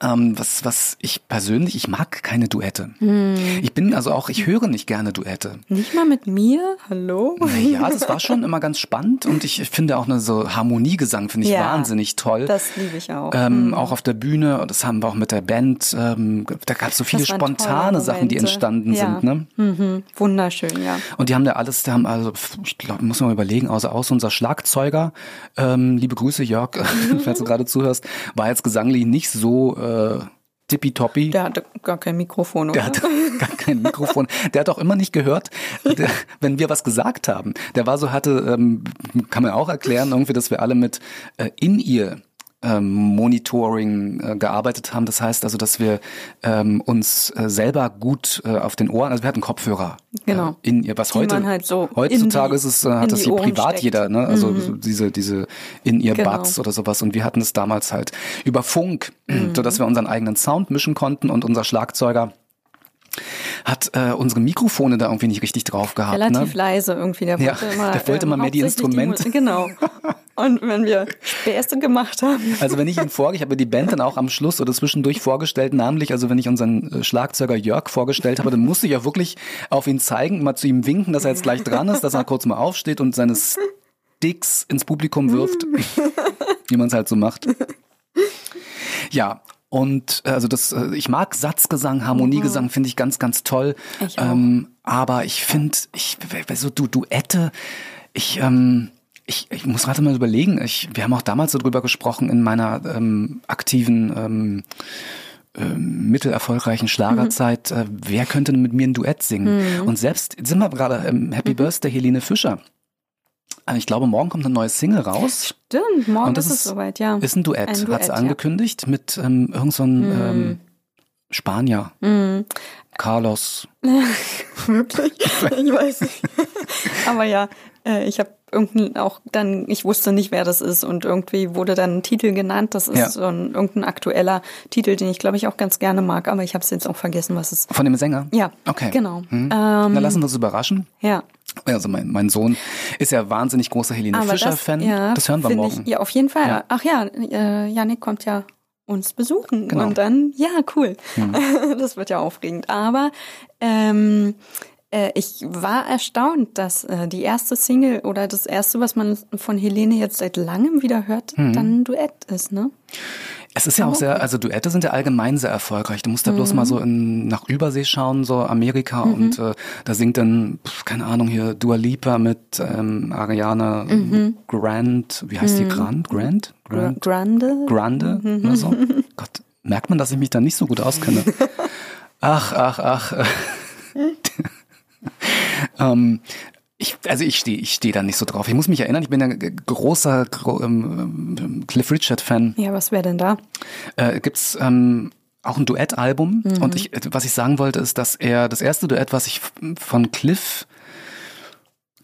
ähm, was, was ich persönlich, ich mag keine Duette. Hm. Ich bin also auch, ich höre nicht gerne Duette. Nicht mal mit mir? Hallo? Ja, das war schon immer ganz spannend und ich finde auch eine so Harmoniegesang finde ich Ja, wahnsinnig toll. Das liebe ich auch. ähm, Auch auf der Bühne, das haben wir auch mit der Band, ähm, da gab es so viele spontane Sachen, die entstanden Ja. sind. Ne? mhm. Wunderschön, ja. Und die haben da alles, die haben also, ich glaube, muss man mal überlegen, außer aus unser Schlagzeuger, ähm, liebe Grüße Jörg, [LAUGHS] falls du gerade zuhörst, war jetzt gesanglich nicht so äh, tippitoppi. Der hatte gar kein Mikrofon, oder? Der [LAUGHS] hat gar kein Mikrofon. Der hat auch immer nicht gehört, der, wenn wir was gesagt haben. Der war so, hatte, ähm, kann man auch erklären, irgendwie, dass wir alle mit äh, in ihr ähm, Monitoring äh, gearbeitet haben. Das heißt also, dass wir ähm, uns äh, selber gut äh, auf den Ohren, also wir hatten Kopfhörer Genau. äh, in ihr, was Die heute halt so heutzutage ist es, äh, hat das hier privat steckt. jeder, ne? Also so diese diese in ihr Genau. Buds oder sowas. Und wir hatten es damals halt über Funk, Mhm. [CLEARS THROAT] so dass wir unseren eigenen Sound mischen konnten und unser Schlagzeuger hat äh, unsere Mikrofone da irgendwie nicht richtig drauf gehabt. Relativ ne? leise irgendwie. Der Ja, wollte immer, der wollte ähm, mal mehr die Instrumente. Musik- genau. Und wenn wir Späße gemacht haben, Also wenn ich ihn vor, ich habe die Band dann auch am Schluss oder zwischendurch vorgestellt, namentlich, also wenn ich unseren äh, Schlagzeuger Jörg vorgestellt habe, dann musste ich ja wirklich auf ihn zeigen, mal zu ihm winken, dass er jetzt gleich dran ist, dass er kurz mal aufsteht und seine Sticks ins Publikum wirft, [LAUGHS] wie man es halt so macht. Ja, und äh, also das, äh, ich mag Satzgesang, Harmoniegesang, finde ich ganz, ganz toll. Ich. Ähm, aber ich finde, ich, so du Duette, ich, ähm, ich, ich muss gerade mal überlegen, ich, wir haben auch damals so drüber gesprochen in meiner ähm, aktiven, ähm, ähm, mittelerfolgreichen Schlagerzeit, äh, wer könnte denn mit mir ein Duett singen? Und selbst, sind wir gerade ähm, Happy Birthday Helene Fischer. Ich glaube, morgen kommt eine neue Single raus. stimmt, morgen Und das ist es ist- soweit, ja. Ist ein Duett, Ein hat Duett, sie ja. angekündigt, mit ähm, irgend so einem ähm, Spanier. Mhm. Carlos. [LAUGHS] Wirklich? Ich weiß nicht. [LAUGHS] Aber ja, äh, ich habe irgendein auch dann, ich wusste nicht, wer das ist und irgendwie wurde dann ein Titel genannt. Das ist Ja. so ein irgendein aktueller Titel, den ich glaube ich auch ganz gerne mag, aber ich habe es jetzt auch vergessen, was es. Von dem Sänger? Ja, Okay. genau. Mhm. Ähm, Na, lassen wir uns überraschen. Ja, Also mein, mein Sohn ist ja wahnsinnig großer Helene Fischer-Fan. das, ja, das hören wir morgen. Ich, ja, auf jeden Fall. Ja. Ach ja, äh, Janik kommt ja uns besuchen Genau. und dann, ja, cool. Mhm. [LAUGHS] das wird ja aufregend. Aber ähm, äh, ich war erstaunt, dass äh, die erste Single oder das erste, was man von Helene jetzt seit langem wieder hört, Mhm. dann ein Duett ist, ne? Es ist ja auch sehr, also Duette sind ja allgemein sehr erfolgreich. Du musst da bloß Mhm. mal so in, nach Übersee schauen, so Amerika und äh, da singt dann, pf, keine Ahnung, hier Dua Lipa mit ähm, Ariana Grant, wie heißt die? Grant? Grant? Gra Grant? Grande. Grande oder so. Gott, merkt man, dass ich mich da nicht so gut auskenne. [LAUGHS] Ach, ach, ach. [LAUGHS] ähm, ich, also ich stehe ich steh da nicht so drauf. Ich muss mich erinnern, ich bin ja großer gro ähm, ähm, Cliff Richard-Fan. Ja, was wäre denn da? Äh, gibt's ähm, auch ein Duettalbum Mhm. und ich, was ich sagen wollte, ist, dass er das erste Duett, was ich von Cliff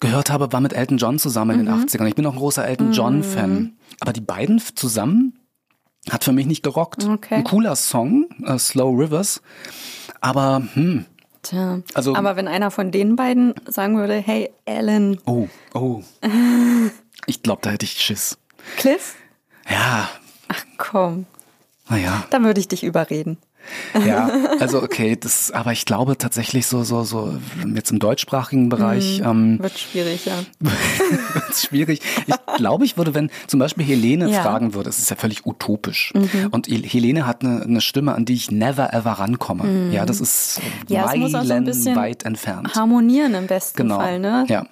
gehört habe, war mit Elton John zusammen in Mhm. den 80ern. Ich bin auch ein großer Elton John-Fan. Aber die beiden zusammen hat für mich nicht gerockt. Okay. Ein cooler Song, äh, Slow Rivers. Aber, hm, Tja. Also- Aber wenn einer von den beiden sagen würde, hey, Alan, oh, oh. [LAUGHS] Ich glaube, da hätte ich Schiss. Cliff? Ja, Ach komm, naja. dann würde ich dich überreden. Ja, [LAUGHS] also okay, das, aber ich glaube tatsächlich so, so, so, jetzt im deutschsprachigen Bereich, ähm, Wird schwierig, ja. [LAUGHS] wird's schwierig. Ich [LAUGHS] glaube, ich würde, wenn zum Beispiel Helene Ja. fragen würde, es ist ja völlig utopisch. Und Hel- Helene hat eine, eine Stimme, an die ich never ever rankomme. Ja, das ist Ja, es muss auch so ein bisschen weit entfernt. Harmonieren im besten Genau. Fall, ne? Ja.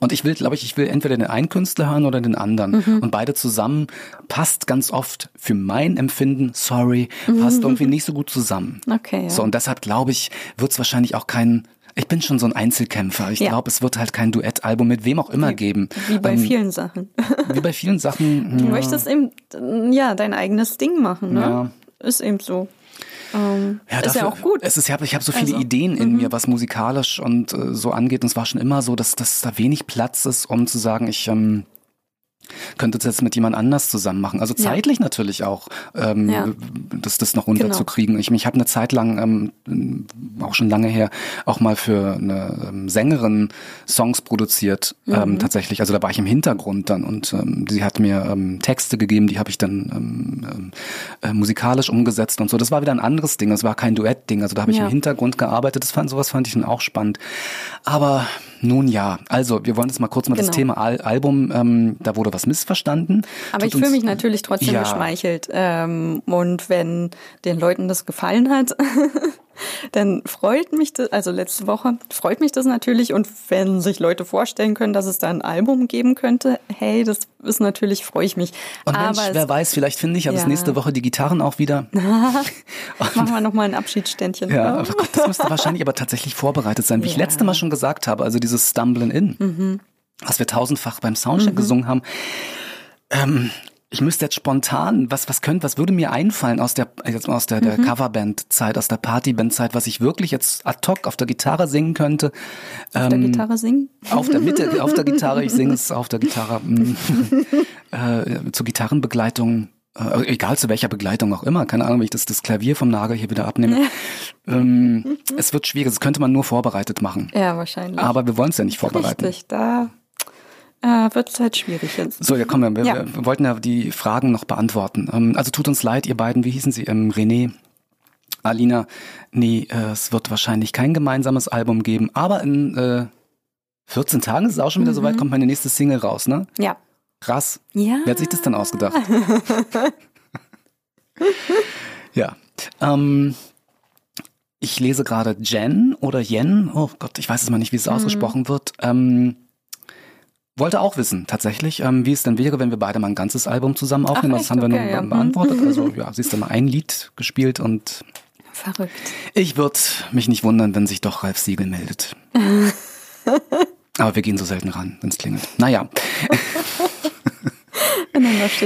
Und ich will, glaube ich, ich will entweder den einen Künstler hören oder den anderen. Mhm. Und beide zusammen passt ganz oft für mein Empfinden, sorry, passt irgendwie nicht so gut zusammen. Mhm. Okay, ja. So, und deshalb glaube ich, wird es wahrscheinlich auch kein, ich bin schon so ein Einzelkämpfer. Ich Ja. glaube, es wird halt kein Duettalbum mit wem auch immer geben. Wie bei Ähm, vielen Sachen. [LAUGHS] Wie bei vielen Sachen. Du ja, möchtest eben, ja, dein eigenes Ding machen, ne? Ja. Ist eben so. Ähm, Ja, ist ja dafür- auch gut. Es ist, ich habe ich hab so viele Also, Ideen in mir, was musikalisch und äh, so angeht. Und es war schon immer so, dass, dass da wenig Platz ist, um zu sagen, ich ähm, könnte das jetzt mit jemand anders zusammen machen. Also zeitlich ja. natürlich auch, ähm, ja. das, das noch unterzukriegen. Genau. Ich, ich habe eine Zeit lang, ähm, auch schon lange her, auch mal für eine ähm, Sängerin Songs produziert, ähm, mhm. ähm, tatsächlich. Also da war ich im Hintergrund dann und ähm, sie hat mir ähm, Texte gegeben, die habe ich dann ähm, äh, musikalisch umgesetzt und so. Das war wieder ein anderes Ding, das war kein Duett-Ding. Also da habe ich ja. im Hintergrund gearbeitet. Das fand sowas fand ich dann auch spannend. Aber nun ja, also wir wollen jetzt mal kurz mal genau. das Thema Al Album, ähm, da wurde was missverstanden. Aber Tut ich fühle mich natürlich trotzdem ja. geschmeichelt. Ähm, und wenn den Leuten das gefallen hat, [LAUGHS] dann freut mich das, also letzte Woche freut mich das natürlich und wenn sich Leute vorstellen können, dass es da ein Album geben könnte, hey, das ist natürlich, freue ich mich. Und Mensch, Aber wer weiß, vielleicht finde ich ja. nächste Woche die Gitarren auch wieder. [LAUGHS] Machen wir nochmal ein Abschiedsständchen. Ja, Gott, das müsste wahrscheinlich aber tatsächlich vorbereitet sein, wie ja. ich letzte Mal schon gesagt habe, also dieses Stumbling In, mhm. Was wir tausendfach beim Soundcheck mhm. gesungen haben. Ähm, ich müsste jetzt spontan, was, was könnte, was würde mir einfallen aus der, jetzt aus der, der mhm. Coverband-Zeit, aus der Partyband-Zeit, was ich wirklich jetzt ad hoc auf der Gitarre singen könnte. Auf ähm, der Gitarre singen? Auf der Mitte, auf der Gitarre, ich singe [LAUGHS] es auf der Gitarre. Mm. [LAUGHS] äh, zur Gitarrenbegleitung äh, egal zu welcher Begleitung auch immer, keine Ahnung, wenn ich das, das Klavier vom Nagel hier wieder abnehme. ähm, es wird schwierig, das könnte man nur vorbereitet machen. Ja, wahrscheinlich. Aber wir wollen es ja nicht vorbereiten. Richtig, da äh, wird es halt schwierig jetzt. So, ja komm, wir, ja. wir, wollten ja die Fragen noch beantworten. Ähm, also tut uns leid, ihr beiden, wie hießen sie? Ähm, René, Alina, nee, äh, es wird wahrscheinlich kein gemeinsames Album geben, aber in äh, 14 Tagen ist es auch schon wieder mhm. soweit, kommt meine nächste Single raus, ne? Ja. Krass. Ja. Wer hat sich das denn ausgedacht? [LAUGHS] ja. Ähm, ich lese gerade Jen oder Jen, oh Gott, ich weiß es mal nicht, wie es mhm. ausgesprochen wird. Ähm, wollte auch wissen, tatsächlich, ähm, wie es denn wäre, wenn wir beide mal ein ganzes Album zusammen aufnehmen. Ach, das haben wir okay, nur ja. beantwortet. Also ja, siehst du mal ein Lied gespielt und Verrückt. Ich würde mich nicht wundern, wenn sich doch Ralf Siegel meldet. [LAUGHS] Aber wir gehen so selten ran, wenn es klingelt. Naja. [LAUGHS]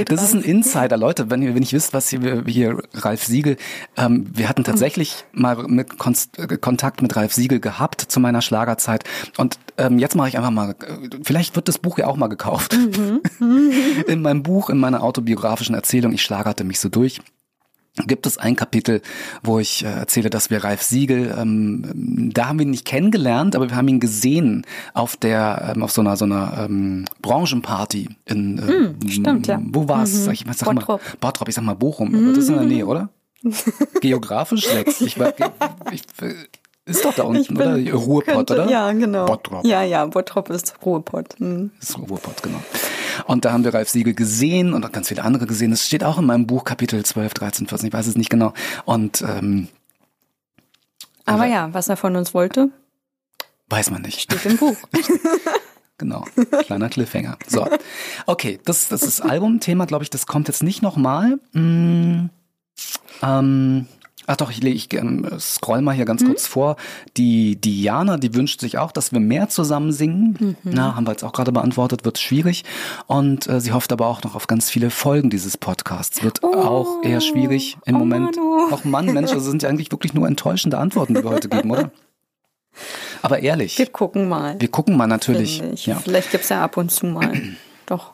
das ist ein Insider, Leute. Wenn ihr, wenn ich wisst, was hier, hier Ralf Siegel, ähm, wir hatten tatsächlich mal mit Konst Kontakt mit Ralf Siegel gehabt zu meiner Schlagerzeit. Und ähm, jetzt mache ich einfach mal, vielleicht wird das Buch ja auch mal gekauft. Mhm. [LAUGHS] in meinem Buch, in meiner autobiografischen Erzählung, ich schlagerte mich so durch gibt es ein Kapitel, wo ich äh, erzähle, dass wir Ralf Siegel, ähm, da haben wir ihn nicht kennengelernt, aber wir haben ihn gesehen auf der, ähm, auf so einer so einer ähm, Branchenparty in äh, mm, stimmt, ja. wo war es? Mhm. Ich, sag Bottrop. mal Bottrop, ich sag mal Bochum, mhm. das ist in der Nähe, oder? [LAUGHS] Geografisch jetzt. Ich, ich, ich, ist doch da unten, bin, oder? Ruhrpott, könnte, oder? Ja, genau. Bottrop. Ja, ja, Bottrop ist Ruhrpott. Mhm. Ist Ruhrpott, genau. Und da haben wir Ralf Siegel gesehen und auch ganz viele andere gesehen. Das steht auch in meinem Buch, Kapitel 12, 13, 14, ich weiß es nicht genau. Und ähm, aber ja, was er von uns wollte, weiß man nicht. Steht im Buch. [LAUGHS] [LAUGHS] genau, kleiner Cliffhanger. So, okay, das, das ist Albumthema, glaube ich, das kommt jetzt nicht nochmal. Hm, ähm, Ach doch, ich, ich ähm, scroll mal hier ganz mhm. kurz vor. Die Diana, die wünscht sich auch, dass wir mehr zusammen singen. Mhm. Na, haben wir jetzt auch gerade beantwortet, wird schwierig. Und äh, sie hofft aber auch noch auf ganz viele Folgen dieses Podcasts. Wird oh. auch eher schwierig im oh, Moment. Manu. Och Mann, Mensch, das sind ja eigentlich wirklich nur enttäuschende Antworten, die wir heute geben, oder? [LAUGHS] Aber ehrlich. Wir gucken mal. Wir gucken mal natürlich. Ja. Vielleicht gibt's ja ab und zu mal doch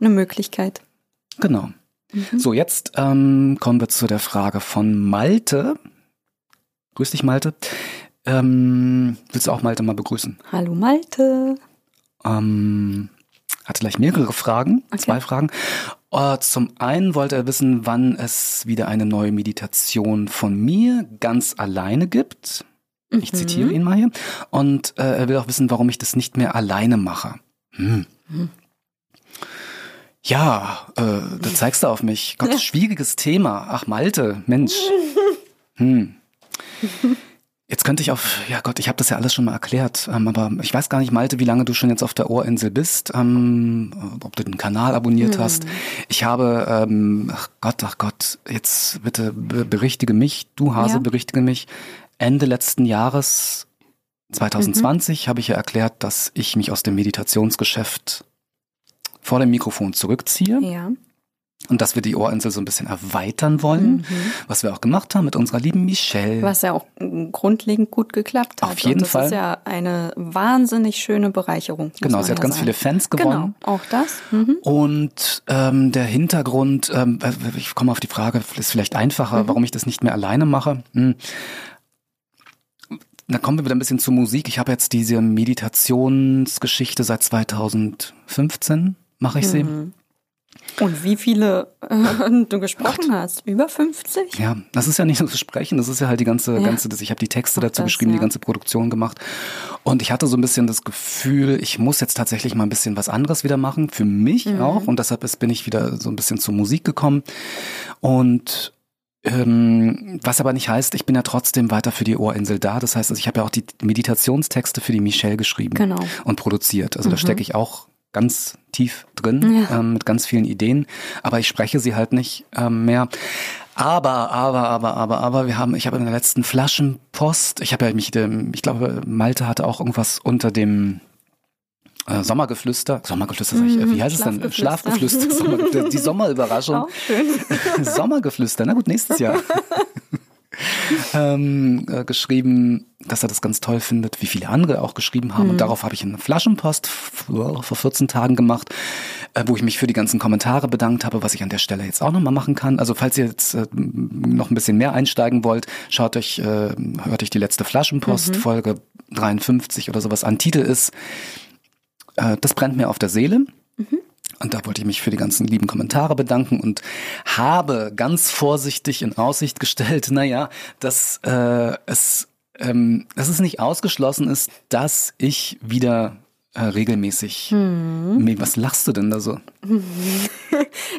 eine Möglichkeit. Genau. Mhm. So, jetzt ähm, kommen wir zu der Frage von Malte. Grüß dich, Malte. Ähm, willst du auch Malte mal begrüßen? Hallo, Malte. Ähm, hatte gleich mehrere Fragen, okay. zwei Fragen. Uh, zum einen wollte er wissen, wann es wieder eine neue Meditation von mir ganz alleine gibt. Ich mhm. zitiere ihn mal hier. Und äh, er will auch wissen, warum ich das nicht mehr alleine mache. Hm. Mhm. Ja, äh, da zeigst du auf mich. Gott, schwieriges Thema. Ach, Malte, Mensch. Hm. Jetzt könnte ich auf, ja Gott, ich habe das ja alles schon mal erklärt, ähm, aber ich weiß gar nicht, Malte, wie lange du schon jetzt auf der Ohrinsel bist, ähm, ob du den Kanal abonniert hm. hast. Ich habe, ähm, ach Gott, ach Gott, jetzt bitte berichtige mich, du Hase, ja. berichtige mich. Ende letzten Jahres, 2020, mhm. habe ich ja erklärt, dass ich mich aus dem Meditationsgeschäft vor dem Mikrofon zurückziehe. Ja. und dass wir die Ohrinsel so ein bisschen erweitern wollen, mhm. was wir auch gemacht haben mit unserer lieben Michelle. Was ja auch grundlegend gut geklappt hat. Auf jeden und das Fall. ist ja eine wahnsinnig schöne Bereicherung. Genau, sie hat ganz sagen. viele Fans gewonnen. Genau, auch das. Mhm. Und ähm, der Hintergrund, ähm, ich komme auf die Frage, ist vielleicht einfacher, warum ich das nicht mehr alleine mache. Hm. Da kommen wir wieder ein bisschen zur Musik. Ich habe jetzt diese Meditationsgeschichte seit 2015, mache ich sie. Und wie viele äh, du gesprochen hast? Über 50? Ja, das ist ja nicht nur das Sprechen, das ist ja halt die ganze, Ja. ganze, das, ich habe die Texte Auch dazu das, geschrieben, ja. die ganze Produktion gemacht. Und ich hatte so ein bisschen das Gefühl, ich muss jetzt tatsächlich mal ein bisschen was anderes wieder machen, für mich Mhm. auch. Und deshalb ist, bin ich wieder so ein bisschen zur Musik gekommen. Und ähm, was aber nicht heißt, ich bin ja trotzdem weiter für die Ohrinsel da. Das heißt, also ich habe ja auch die Meditationstexte für die Michelle geschrieben Genau. und produziert. Also da stecke ich auch ganz tief drin Ja. ähm, mit ganz vielen Ideen, aber ich spreche sie halt nicht ähm, mehr. Aber, aber, aber, aber, aber, wir haben, ich habe in der letzten Flaschenpost, ich habe ja mich, dem, ich glaube, Malte hatte auch irgendwas unter dem äh, Sommergeflüster, Sommergeflüster, sag ich, äh, wie heißt es denn? Schlafgeflüster. Schlafgeflüster, [LAUGHS] Sommer, die Sommerüberraschung. Auch schön. [LAUGHS] Sommergeflüster, na gut, nächstes Jahr. [LAUGHS] [LAUGHS] ähm, äh, geschrieben, dass er das ganz toll findet, wie viele andere auch geschrieben haben. Und darauf habe ich eine Flaschenpost vor vor 14 Tagen gemacht, äh, wo ich mich für die ganzen Kommentare bedankt habe, was ich an der Stelle jetzt auch nochmal machen kann. Also falls ihr jetzt äh, noch ein bisschen mehr einsteigen wollt, schaut euch, äh, hört euch die letzte Flaschenpost, Folge 53 oder sowas an. Titel ist äh, Das brennt mir auf der Seele. Und da wollte ich mich für die ganzen lieben Kommentare bedanken und habe ganz vorsichtig in Aussicht gestellt, naja, dass äh, es, ähm, dass es nicht ausgeschlossen ist, dass ich wieder äh, regelmäßig. Nee, was lachst du denn da so? [LAUGHS]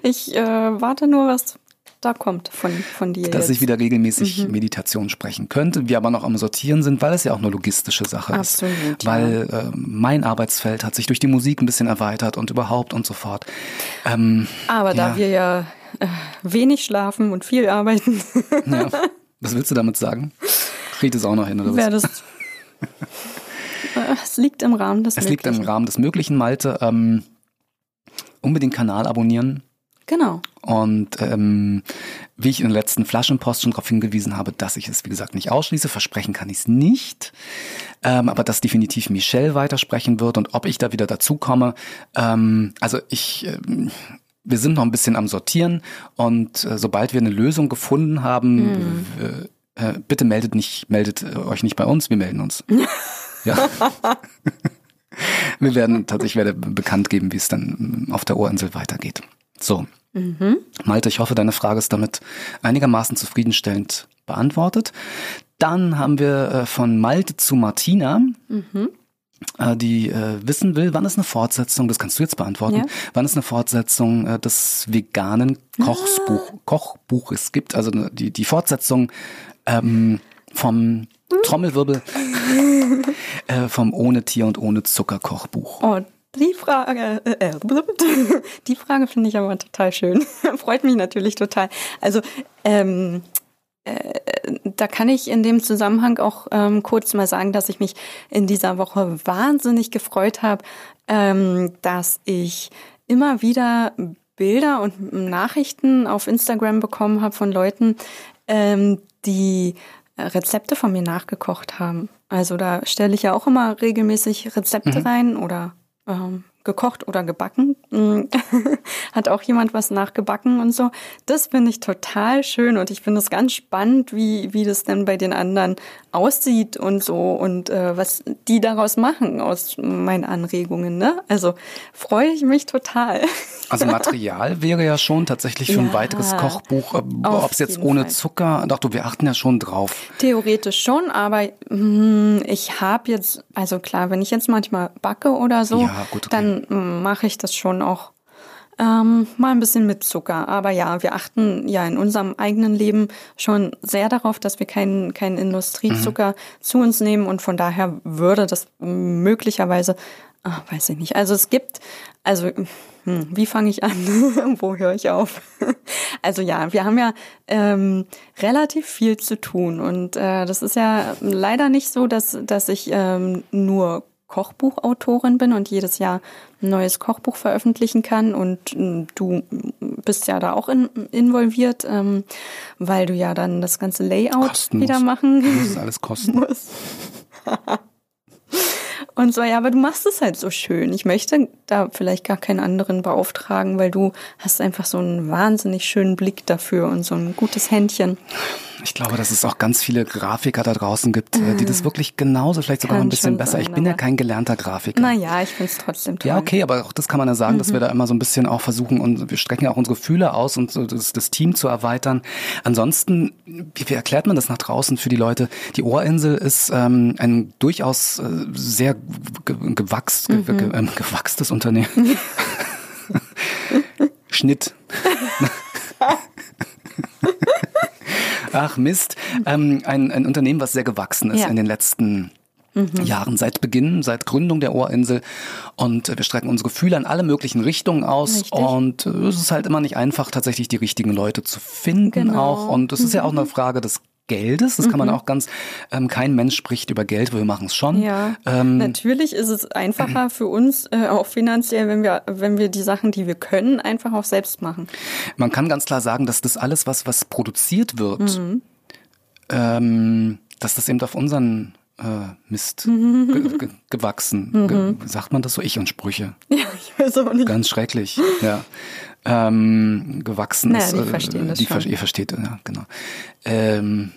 Ich äh, warte nur, was da kommt von, von dir Dass jetzt. ich wieder regelmäßig Meditation sprechen könnte, wir aber noch am Sortieren sind, weil es ja auch eine logistische Sache Absolut, ist. ja. Weil äh, mein Arbeitsfeld hat sich durch die Musik ein bisschen erweitert und überhaupt und so fort. Ähm, Aber da Ja. wir ja äh, wenig schlafen und viel arbeiten, Ja. Was willst du damit sagen? Kriegt es auch noch hin, oder was? das. Es liegt im Rahmen des Es liegt im Möglichen. Rahmen des Möglichen, Malte. Ähm, unbedingt Kanal abonnieren. Genau. Und ähm, wie ich in der letzten Flaschenpost schon darauf hingewiesen habe, dass ich es, wie gesagt, nicht ausschließe, versprechen kann ich es nicht. Ähm, aber dass definitiv Michelle weitersprechen wird und ob ich da wieder dazukomme. Ähm, also ich, ähm, wir sind noch ein bisschen am Sortieren und äh, sobald wir eine Lösung gefunden haben, äh, äh, bitte meldet nicht, meldet äh, euch nicht bei uns, wir melden uns. [LAUGHS] ja. Wir werden tatsächlich werde bekannt geben, wie es dann auf der Ohrinsel weitergeht. So. Malte, ich hoffe, deine Frage ist damit einigermaßen zufriedenstellend beantwortet. Dann haben wir äh, von Malte zu Martina, äh, die äh, wissen will, wann ist eine Fortsetzung, das kannst du jetzt beantworten, Ja. wann ist eine Fortsetzung äh, des veganen Kochsbuch, Kochbuches gibt, also ne, die, die Fortsetzung ähm, vom Trommelwirbel äh, vom Ohne Tier und ohne Zucker Kochbuch. Oh, die Frage, äh, äh, [LAUGHS] die Frage finde ich aber total schön. [LAUGHS] Freut mich natürlich total. Also, ähm, äh, da kann ich in dem Zusammenhang auch ähm, kurz mal sagen, dass ich mich in dieser Woche wahnsinnig gefreut habe, ähm, dass ich immer wieder Bilder und Nachrichten auf Instagram bekommen habe von Leuten, ähm, die Rezepte von mir nachgekocht haben. Also da stelle ich ja auch immer regelmäßig Rezepte rein oder ähm, gekocht oder gebacken. Mm. [LAUGHS] Hat auch jemand was nachgebacken und so. Das finde ich total schön und ich finde es ganz spannend, wie, wie das denn bei den anderen aussieht und so und äh, was die daraus machen aus meinen Anregungen. Ne? Also freue ich mich total. [LAUGHS] Also Material wäre ja schon tatsächlich für ein Ja, weiteres Kochbuch, äh, ob es jetzt ohne Fall. Zucker, doch du, wir achten ja schon drauf. Theoretisch schon, aber hm, ich habe jetzt, also klar, wenn ich jetzt manchmal backe oder so, Ja, dann hm, mache ich das schon auch ähm, mal ein bisschen mit Zucker. Aber ja, wir achten ja in unserem eigenen Leben schon sehr darauf, dass wir keinen keinen Industriezucker Mhm. zu uns nehmen und von daher würde das möglicherweise, ach, weiß ich nicht. Also es gibt, also hm, wie fange ich an? [LAUGHS] Wo höre ich auf? [LAUGHS] also ja, wir haben ja ähm, relativ viel zu tun und äh, das ist ja leider nicht so, dass dass ich ähm, nur Kochbuchautorin bin und jedes Jahr ein neues Kochbuch veröffentlichen kann. Und äh, du bist ja da auch in, involviert, ähm, weil du ja dann das ganze Layout Kosten wieder machen Das ist alles kosten. [LAUGHS] musst. Und so, ja, aber du machst es halt so schön. Ich möchte da vielleicht gar keinen anderen beauftragen, weil du hast einfach so einen wahnsinnig schönen Blick dafür und so ein gutes Händchen. Ich glaube, dass es auch ganz viele Grafiker da draußen gibt, äh, die das wirklich genauso, vielleicht sogar noch Kann ein bisschen besser. sein, ich bin ja kein gelernter Grafiker. Naja, ich find's trotzdem toll. Ja, okay, aber auch das kann man ja sagen, dass wir da immer so ein bisschen auch versuchen und wir strecken ja auch unsere Fühler aus und so das, das Team zu erweitern. Ansonsten, wie, wie erklärt man das nach draußen für die Leute? Die Ohrinsel ist ähm, ein durchaus äh, sehr ge gewachs, ge ge ähm, gewachstes Unternehmen. [LAUGHS] Schnitt. [LAUGHS] Ach Mist. Ähm, ein, ein Unternehmen, was sehr gewachsen ist Ja. in den letzten Jahren, seit Beginn, seit Gründung der Ohrinsel. Und äh, wir strecken unsere Gefühle in alle möglichen Richtungen aus. Richtig. Und äh, es ist halt immer nicht einfach, tatsächlich die richtigen Leute zu finden Genau. auch. Und es ist ja auch eine Frage des Geldes. Das kann man auch ganz, ähm, kein Mensch spricht über Geld, wir machen es schon. Ja, Ähm, natürlich ist es einfacher für uns, äh, auch finanziell, wenn wir, wenn wir die Sachen, die wir können, einfach auch selbst machen. Man kann ganz klar sagen, dass das alles, was, was produziert wird, Mhm. ähm, dass das eben auf unseren äh, Mist Mhm. ge ge gewachsen. Ge sagt man das so? Ich und Sprüche. [LAUGHS] Ja, ich weiß auch nicht. Ganz schrecklich, ja. Ähm, gewachsen Naja, ist. die äh, verstehen das die schon. ver- Ihr versteht, ja, genau. Ähm,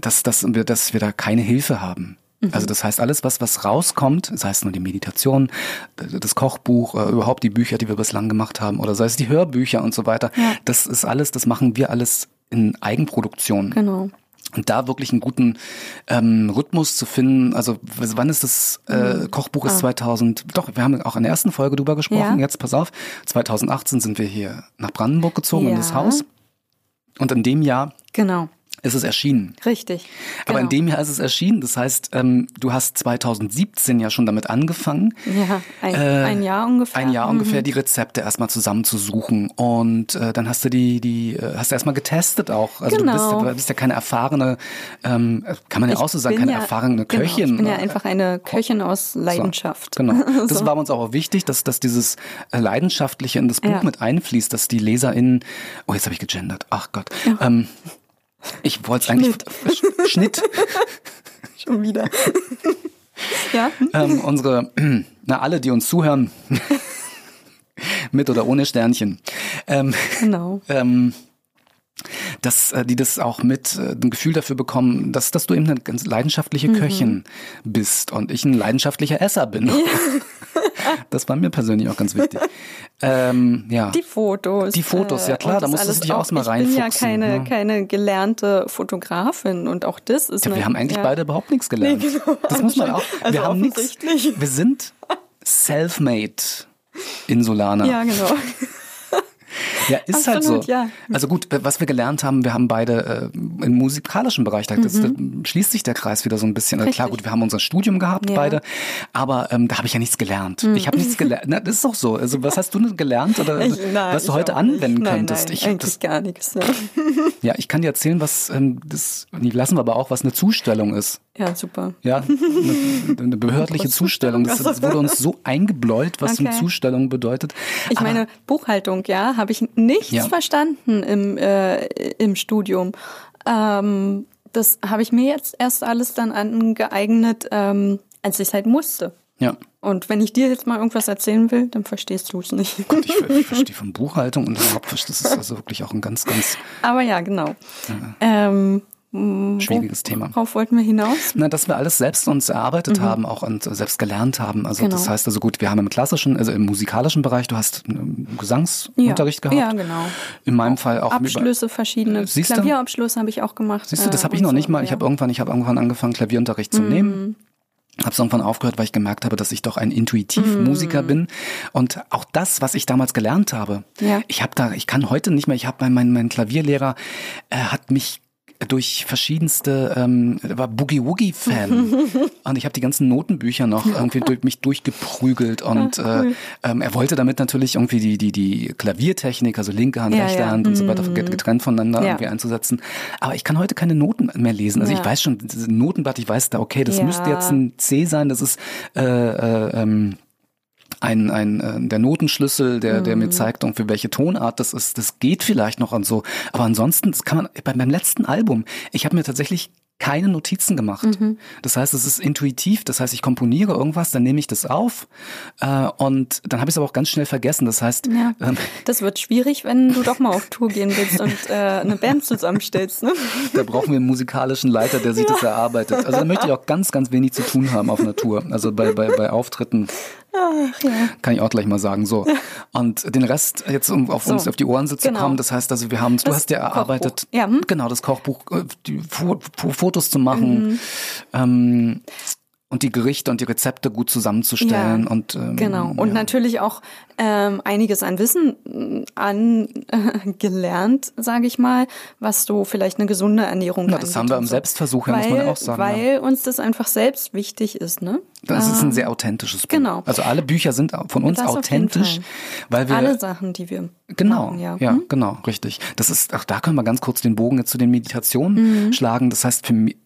dass, dass, wir, dass wir da keine Hilfe haben. Mhm. Also das heißt, alles, was, was rauskommt, sei es nur die Meditation, das Kochbuch, äh, überhaupt die Bücher, die wir bislang gemacht haben, oder sei es die Hörbücher und so weiter, Ja. das ist alles, das machen wir alles in Eigenproduktion. Genau. Und da wirklich einen guten ähm, Rhythmus zu finden, also wann ist das äh, Kochbuch ist 2000, doch, wir haben auch in der ersten Folge drüber gesprochen, Ah. Ja. jetzt pass auf, 2018 sind wir hier nach Brandenburg gezogen in das Ja. Haus und in dem Jahr Genau. Ist es erschienen. Richtig. Aber in Genau. dem Jahr ist es erschienen, das heißt, ähm, du hast 2017 ja schon damit angefangen, Ja, ein, äh, ein Jahr ungefähr. ein Jahr Mhm. ungefähr die Rezepte erstmal zusammenzusuchen und äh, dann hast du die die äh, hast du erstmal getestet auch also Genau. du bist, du bist ja keine erfahrene ähm, kann man ja Ich auch so sagen keine ja- erfahrene genau, Köchin Ich bin ja ne? einfach eine Köchin aus Leidenschaft. [LAUGHS] So, genau. Das war uns auch wichtig, dass, dass dieses äh, Leidenschaftliche in das Buch Ja. mit einfließt, dass die LeserInnen, oh, jetzt habe ich gegendert, ach Gott. Ähm, ich wollte es eigentlich, [LAUGHS] Sch- Schnitt, [LAUGHS] Schon wieder. [LAUGHS] ja, ähm, unsere, [CLEARS THROAT] na, alle, die uns zuhören, mit oder ohne Sternchen, ähm, genau. ähm, dass äh, die das auch mit äh, ein Gefühl dafür bekommen, dass, dass du eben eine ganz leidenschaftliche Mhm. Köchin bist und ich ein leidenschaftlicher Esser bin. Das war mir persönlich auch ganz wichtig. Ähm, ja. Die Fotos. Die Fotos, ja klar, und da musst du dich auch erstmal Ich bin ja reinfuchsen, keine, ne? keine gelernte Fotografin und auch das ist Ja, wir haben eigentlich ja, beide überhaupt nichts gelernt. Nee, genau. Das muss man auch. Also wir haben nichts. Wir sind self-made Insulaner. Ja, genau. Ja, ist halt so. Absolut, ja. Also gut, was wir gelernt haben, wir haben beide äh, im musikalischen Bereich, da, das, da schließt sich der Kreis wieder so ein bisschen. Also klar, Mhm. Richtig. gut, wir haben unser Studium gehabt, Ja. beide, aber ähm, da habe ich ja nichts gelernt. Ich habe nichts gelernt. Na, das ist doch so. Also was hast du denn gelernt oder Ich, nein, was du heute anwenden nein, könntest? Nein, ich, eigentlich das, gar nichts. Ja. ja, ich kann dir erzählen, was ähm, das, lassen wir aber auch, was eine Zustellung ist. Ja, super. Ja, eine, eine behördliche Zustellung. Das, das wurde uns so eingebläut, was eine Okay. Zustellung bedeutet. Ich Aber- meine, Buchhaltung, ja, habe ich nichts Ja. verstanden im, äh, im Studium. Ähm, das habe ich mir jetzt erst alles dann angeeignet, ähm, als ich es halt musste. ja. Und wenn ich dir jetzt mal irgendwas erzählen will, dann verstehst du es nicht. Gott, ich, ich verstehe von Buchhaltung und überhaupt, das ist also wirklich auch ein ganz, ganz Aber ja, genau. Ähm, schwieriges Thema. worauf wollten wir hinaus? Na, dass wir alles selbst uns erarbeitet haben, auch und selbst gelernt haben. Also Mhm. Genau. das heißt also gut, wir haben im klassischen, also im musikalischen Bereich, du hast einen Gesangsunterricht ja. gehabt. Ja, genau. In meinem Fall auch über- Abschlüsse, verschiedene. Siehst du? Klavierabschluss habe ich auch gemacht. Siehst du, das äh, habe ich noch so, nicht mal. Ich ja. Mhm. habe irgendwann, ich habe irgendwann angefangen, Klavierunterricht zu nehmen. Habe es irgendwann aufgehört, weil ich gemerkt habe, dass ich doch ein Intuitiv-Musiker bin. Und auch das, was ich damals gelernt habe, Ja. ich habe da, ich kann heute nicht mehr, ich habe mein, mein, mein Klavierlehrer äh, hat mich durch verschiedenste, ähm, war Boogie Woogie Fan [LAUGHS] und ich habe die ganzen Notenbücher noch irgendwie durch mich durchgeprügelt [LAUGHS] und äh, ähm, er wollte damit natürlich irgendwie die die die Klaviertechnik, also linke Hand, Ja, rechte ja. Hand und so weiter Mhm. getrennt voneinander Ja. irgendwie einzusetzen. Aber ich kann heute keine Noten mehr lesen. Also ich weiß schon, Notenblatt, ich weiß da, okay, das müsste jetzt ein C sein, das ist äh, äh, ähm, ein, ein äh, der Notenschlüssel, der, der Mhm. mir zeigt, irgendwie welche Tonart das ist, das geht vielleicht noch und so. Aber ansonsten, das kann man bei meinem letzten Album, ich habe mir tatsächlich keine Notizen gemacht. Mhm. Das heißt, es ist intuitiv, das heißt, ich komponiere irgendwas, dann nehme ich das auf äh, und dann habe ich es aber auch ganz schnell vergessen. Das heißt, Ja. ähm, Das wird schwierig, wenn du doch mal auf Tour gehen willst und äh, eine Band zusammenstellst. Ne? da brauchen wir einen musikalischen Leiter, der sich das erarbeitet. Also da möchte ich auch ganz, ganz wenig zu tun haben auf Natur. Also bei, bei, bei Auftritten Ach ja. kann ich auch gleich mal sagen. So. [LAUGHS] Und den Rest, jetzt um auf uns So. auf die Ohren zu Genau. kommen, das heißt also, wir haben, du Das hast ja erarbeitet. Ja, hm? genau, das Kochbuch, äh, die Fo Fo Fotos zu machen, Mhm. ähm, und die Gerichte und die Rezepte gut zusammenzustellen Ja, und ähm, Genau. Und ja. natürlich auch ähm, einiges an Wissen äh, angelernt, sage ich mal, was so vielleicht eine gesunde Ernährung Na, das haben wir im so. Selbstversuch, ja, weil, muss man ja auch sagen. Weil ja. uns das einfach selbst wichtig ist, ne? Das ist ein Ähm, sehr authentisches Buch. genau. Also alle Bücher sind von uns Das authentisch, weil wir alle Sachen, die wir Genau, machen, ja, ja. Hm? genau, richtig. Das ist, auch da können wir ganz kurz den Bogen jetzt zu den Meditationen Mhm. schlagen. Das heißt, für mich,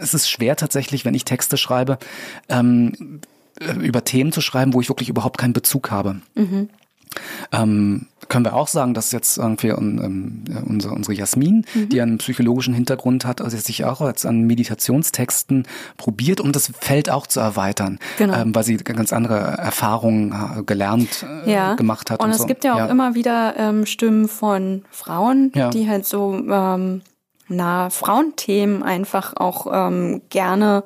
es ist schwer tatsächlich, wenn ich Texte schreibe, ähm, äh, über Themen zu schreiben, wo ich wirklich überhaupt keinen Bezug habe. Mhm. Ähm, können wir auch sagen, dass jetzt irgendwie ähm, äh, unsere, unsere Jasmin, Mhm. die einen psychologischen Hintergrund hat, also sich auch jetzt an Meditationstexten probiert, um das Feld auch zu erweitern, Genau. ähm, weil sie ganz andere Erfahrungen äh, gelernt äh, ja. gemacht hat. Und, Und, es so. gibt ja auch immer wieder ähm, Stimmen von Frauen, Ja. die halt so ähm, na Frauenthemen einfach auch ähm, gerne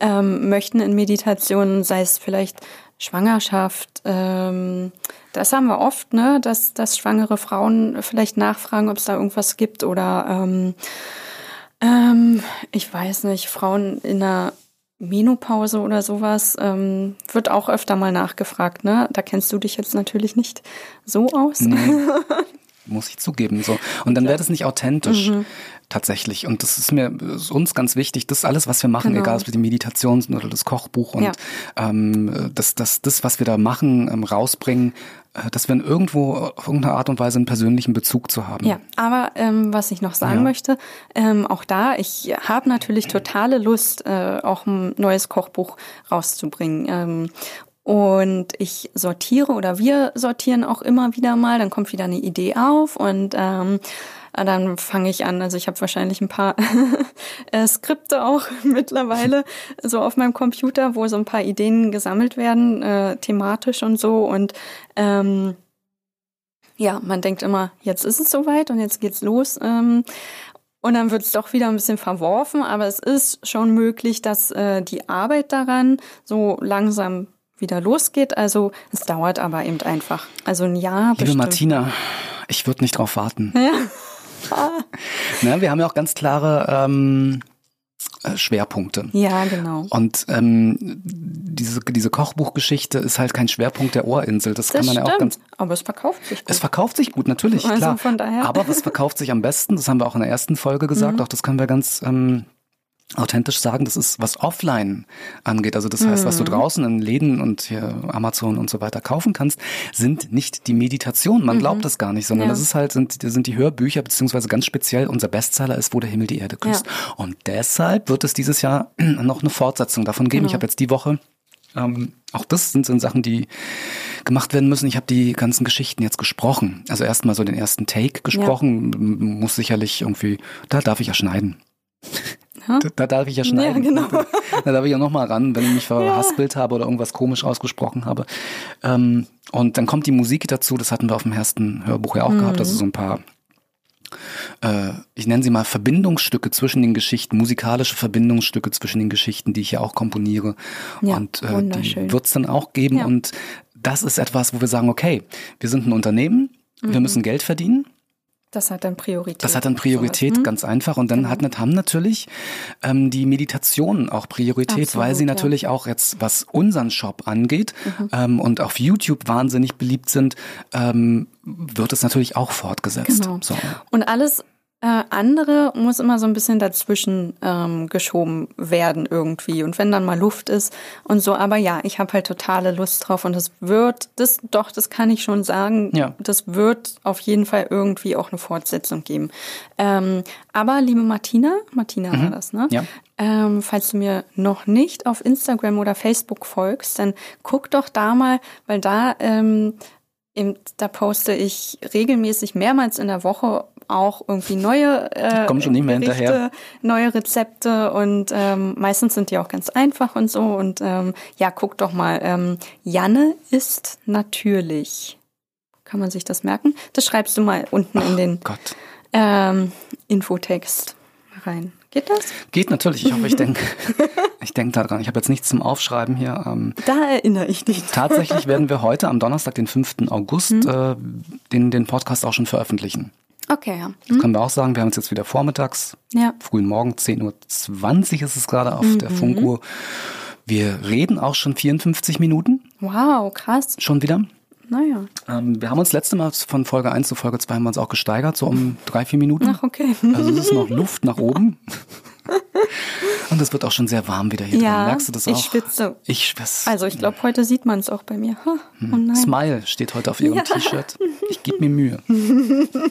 ähm, möchten in Meditationen, sei es vielleicht Schwangerschaft. Ähm, das haben wir oft, ne, dass, dass schwangere Frauen vielleicht nachfragen, ob es da irgendwas gibt oder ähm, ähm, ich weiß nicht, Frauen in einer Menopause oder sowas ähm, wird auch öfter mal nachgefragt, ne? Da kennst du dich jetzt natürlich nicht so aus. Nee, [LAUGHS] muss ich zugeben. So. Und dann wäre das nicht authentisch. Mhm. Tatsächlich. Und das ist mir ist uns ganz wichtig. Das alles, was wir machen, Genau. egal ob es die Meditation sind oder das Kochbuch und Ja. ähm, das, das, das, was wir da machen, ähm, rausbringen, äh, dass wir in irgendwo auf irgendeine Art und Weise einen persönlichen Bezug zu haben. Ja, aber ähm, was ich noch sagen Ja. möchte, ähm, auch da, ich habe natürlich totale Lust, äh, auch ein neues Kochbuch rauszubringen. Ähm, und ich sortiere oder wir sortieren auch immer wieder mal, dann kommt wieder eine Idee auf und ähm, dann fange ich an. Also ich habe wahrscheinlich ein paar [LAUGHS] äh, Skripte auch [LAUGHS] mittlerweile so auf meinem Computer, wo so ein paar Ideen gesammelt werden, äh, thematisch und so. Und ähm, ja, man denkt immer, jetzt ist es soweit und jetzt geht's los. Ähm, und dann wird es doch wieder ein bisschen verworfen, aber es ist schon möglich, dass äh, die Arbeit daran so langsam wieder losgeht. Also es dauert aber eben einfach. Also ein Jahr Liebe bestimmt. Martina, ich würde nicht drauf warten. Ja. Na, wir haben ja auch ganz klare ähm, äh, Schwerpunkte. ja, genau. Und ähm, diese, diese Kochbuchgeschichte ist halt kein Schwerpunkt der Ohrinsel. Das, Das kann man ja auch ganz. stimmt. Aber es verkauft sich gut. Es verkauft sich gut, natürlich, Also klar. von daher. Aber was verkauft sich am besten? Das haben wir auch in der ersten Folge gesagt. Mhm. Auch das können wir ganz ähm, authentisch sagen. Das ist, was offline angeht. Also das heißt, was du Mhm. draußen in Läden und hier Amazon und so weiter kaufen kannst, sind nicht die Meditationen. Man glaubt das gar nicht, sondern Mhm. Ja. das ist halt, sind, sind die Hörbücher, beziehungsweise ganz speziell unser Bestseller ist, wo der Himmel die Erde küsst. Und deshalb wird es dieses Jahr [CLEARS THROAT] noch eine Fortsetzung davon geben. Genau. Ich habe jetzt die Woche ähm, auch das sind, sind Sachen, die gemacht werden müssen. Ich habe die ganzen Geschichten jetzt gesprochen. Also erstmal so den ersten Take gesprochen. M- Muss sicherlich irgendwie, da darf ich ja schneiden. Ja. Da, da darf ich ja schneiden. Ja, genau. Da darf ich ja nochmal ran, wenn ich mich verhaspelt habe oder irgendwas komisch ausgesprochen habe. Ähm, und dann kommt die Musik dazu, das hatten wir auf dem ersten Hörbuch ja auch gehabt, Mhm. also so ein paar äh, ich nenne sie mal Verbindungsstücke zwischen den Geschichten, musikalische Verbindungsstücke zwischen den Geschichten, die ich ja auch komponiere. Ja, und äh, die wird es dann auch geben. Ja. Und das ist etwas, wo wir sagen, okay, wir sind ein Unternehmen, wir müssen Geld verdienen. Das hat dann Priorität. Das hat dann Priorität, ganz einfach. Und dann hat, haben natürlich ähm, die Meditationen auch Priorität, Absolut, weil sie ja. Mhm. natürlich auch jetzt, was unseren Shop angeht ähm, und auf YouTube wahnsinnig beliebt sind, ähm, wird es natürlich auch fortgesetzt. Genau. So. Und alles Äh, andere muss immer so ein bisschen dazwischen ähm, geschoben werden irgendwie. Und wenn dann mal Luft ist und so. Aber ja, ich habe halt totale Lust drauf. Und das wird, das doch, das kann ich schon sagen. Ja. Das wird auf jeden Fall irgendwie auch eine Fortsetzung geben. Ähm, aber liebe Martina, Martina war das, ne? Ja. Ähm, falls du mir noch nicht auf Instagram oder Facebook folgst, dann guck doch da mal, weil da ähm, eben, da poste ich regelmäßig mehrmals in der Woche auch irgendwie neue äh, kommen schon nicht mehr Gerichte, hinterher. neue Rezepte und ähm, meistens sind die auch ganz einfach und so und ähm, ja, guck doch mal. Ähm, Janne ist natürlich. Kann man sich das merken? Das schreibst du mal unten in den ähm, Infotext rein. Geht das? Geht natürlich. Ich hoffe, ich denke [LAUGHS] ich denk daran. Ich habe jetzt nichts zum Aufschreiben hier. Ähm, Da erinnere ich dich. tatsächlich werden wir [LAUGHS] heute am Donnerstag, den 5. August, Mhm. äh, den, den Podcast auch schon veröffentlichen. Okay, ja. Das können wir auch sagen. Wir haben uns jetzt wieder vormittags, Ja. frühen Morgen, 10.20 Uhr ist es gerade auf der Funkuhr. Wir reden auch schon 54 Minuten, Wow, krass. schon wieder. Naja. Ähm, wir haben uns letzte Mal von Folge 1 zu Folge 2 haben wir uns auch gesteigert, so um drei, vier Minuten. Ach, okay. Also es ist noch Luft nach oben. [LAUGHS] Und es wird auch schon sehr warm wieder hier Ja, drin. Merkst du das ich auch? schwitze. Ich schwitze. Also ich glaube, heute sieht man es auch bei mir. Ha, Oh nein. Smile steht heute auf ihrem Ja. T-Shirt. Ich gebe mir Mühe. [LAUGHS]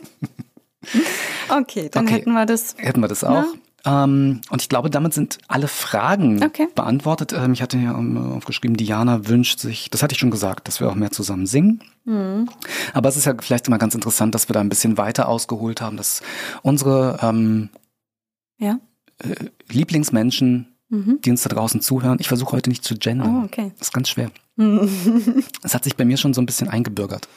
[LAUGHS] Okay, dann Okay. hätten wir das. Hätten wir das auch. Ähm, und ich glaube, damit sind alle Fragen Okay. beantwortet. Ähm, ich hatte ähm, aufgeschrieben, Diana wünscht sich, das hatte ich schon gesagt, dass wir auch mehr zusammen singen. Mhm. Aber es ist ja vielleicht immer ganz interessant, dass wir da ein bisschen weiter ausgeholt haben, dass unsere ähm, Ja. Lieblingsmenschen, die uns da draußen zuhören, ich versuche heute nicht zu gendern. Oh, okay. Das ist ganz schwer. [LAUGHS] Es hat sich bei mir schon so ein bisschen eingebürgert.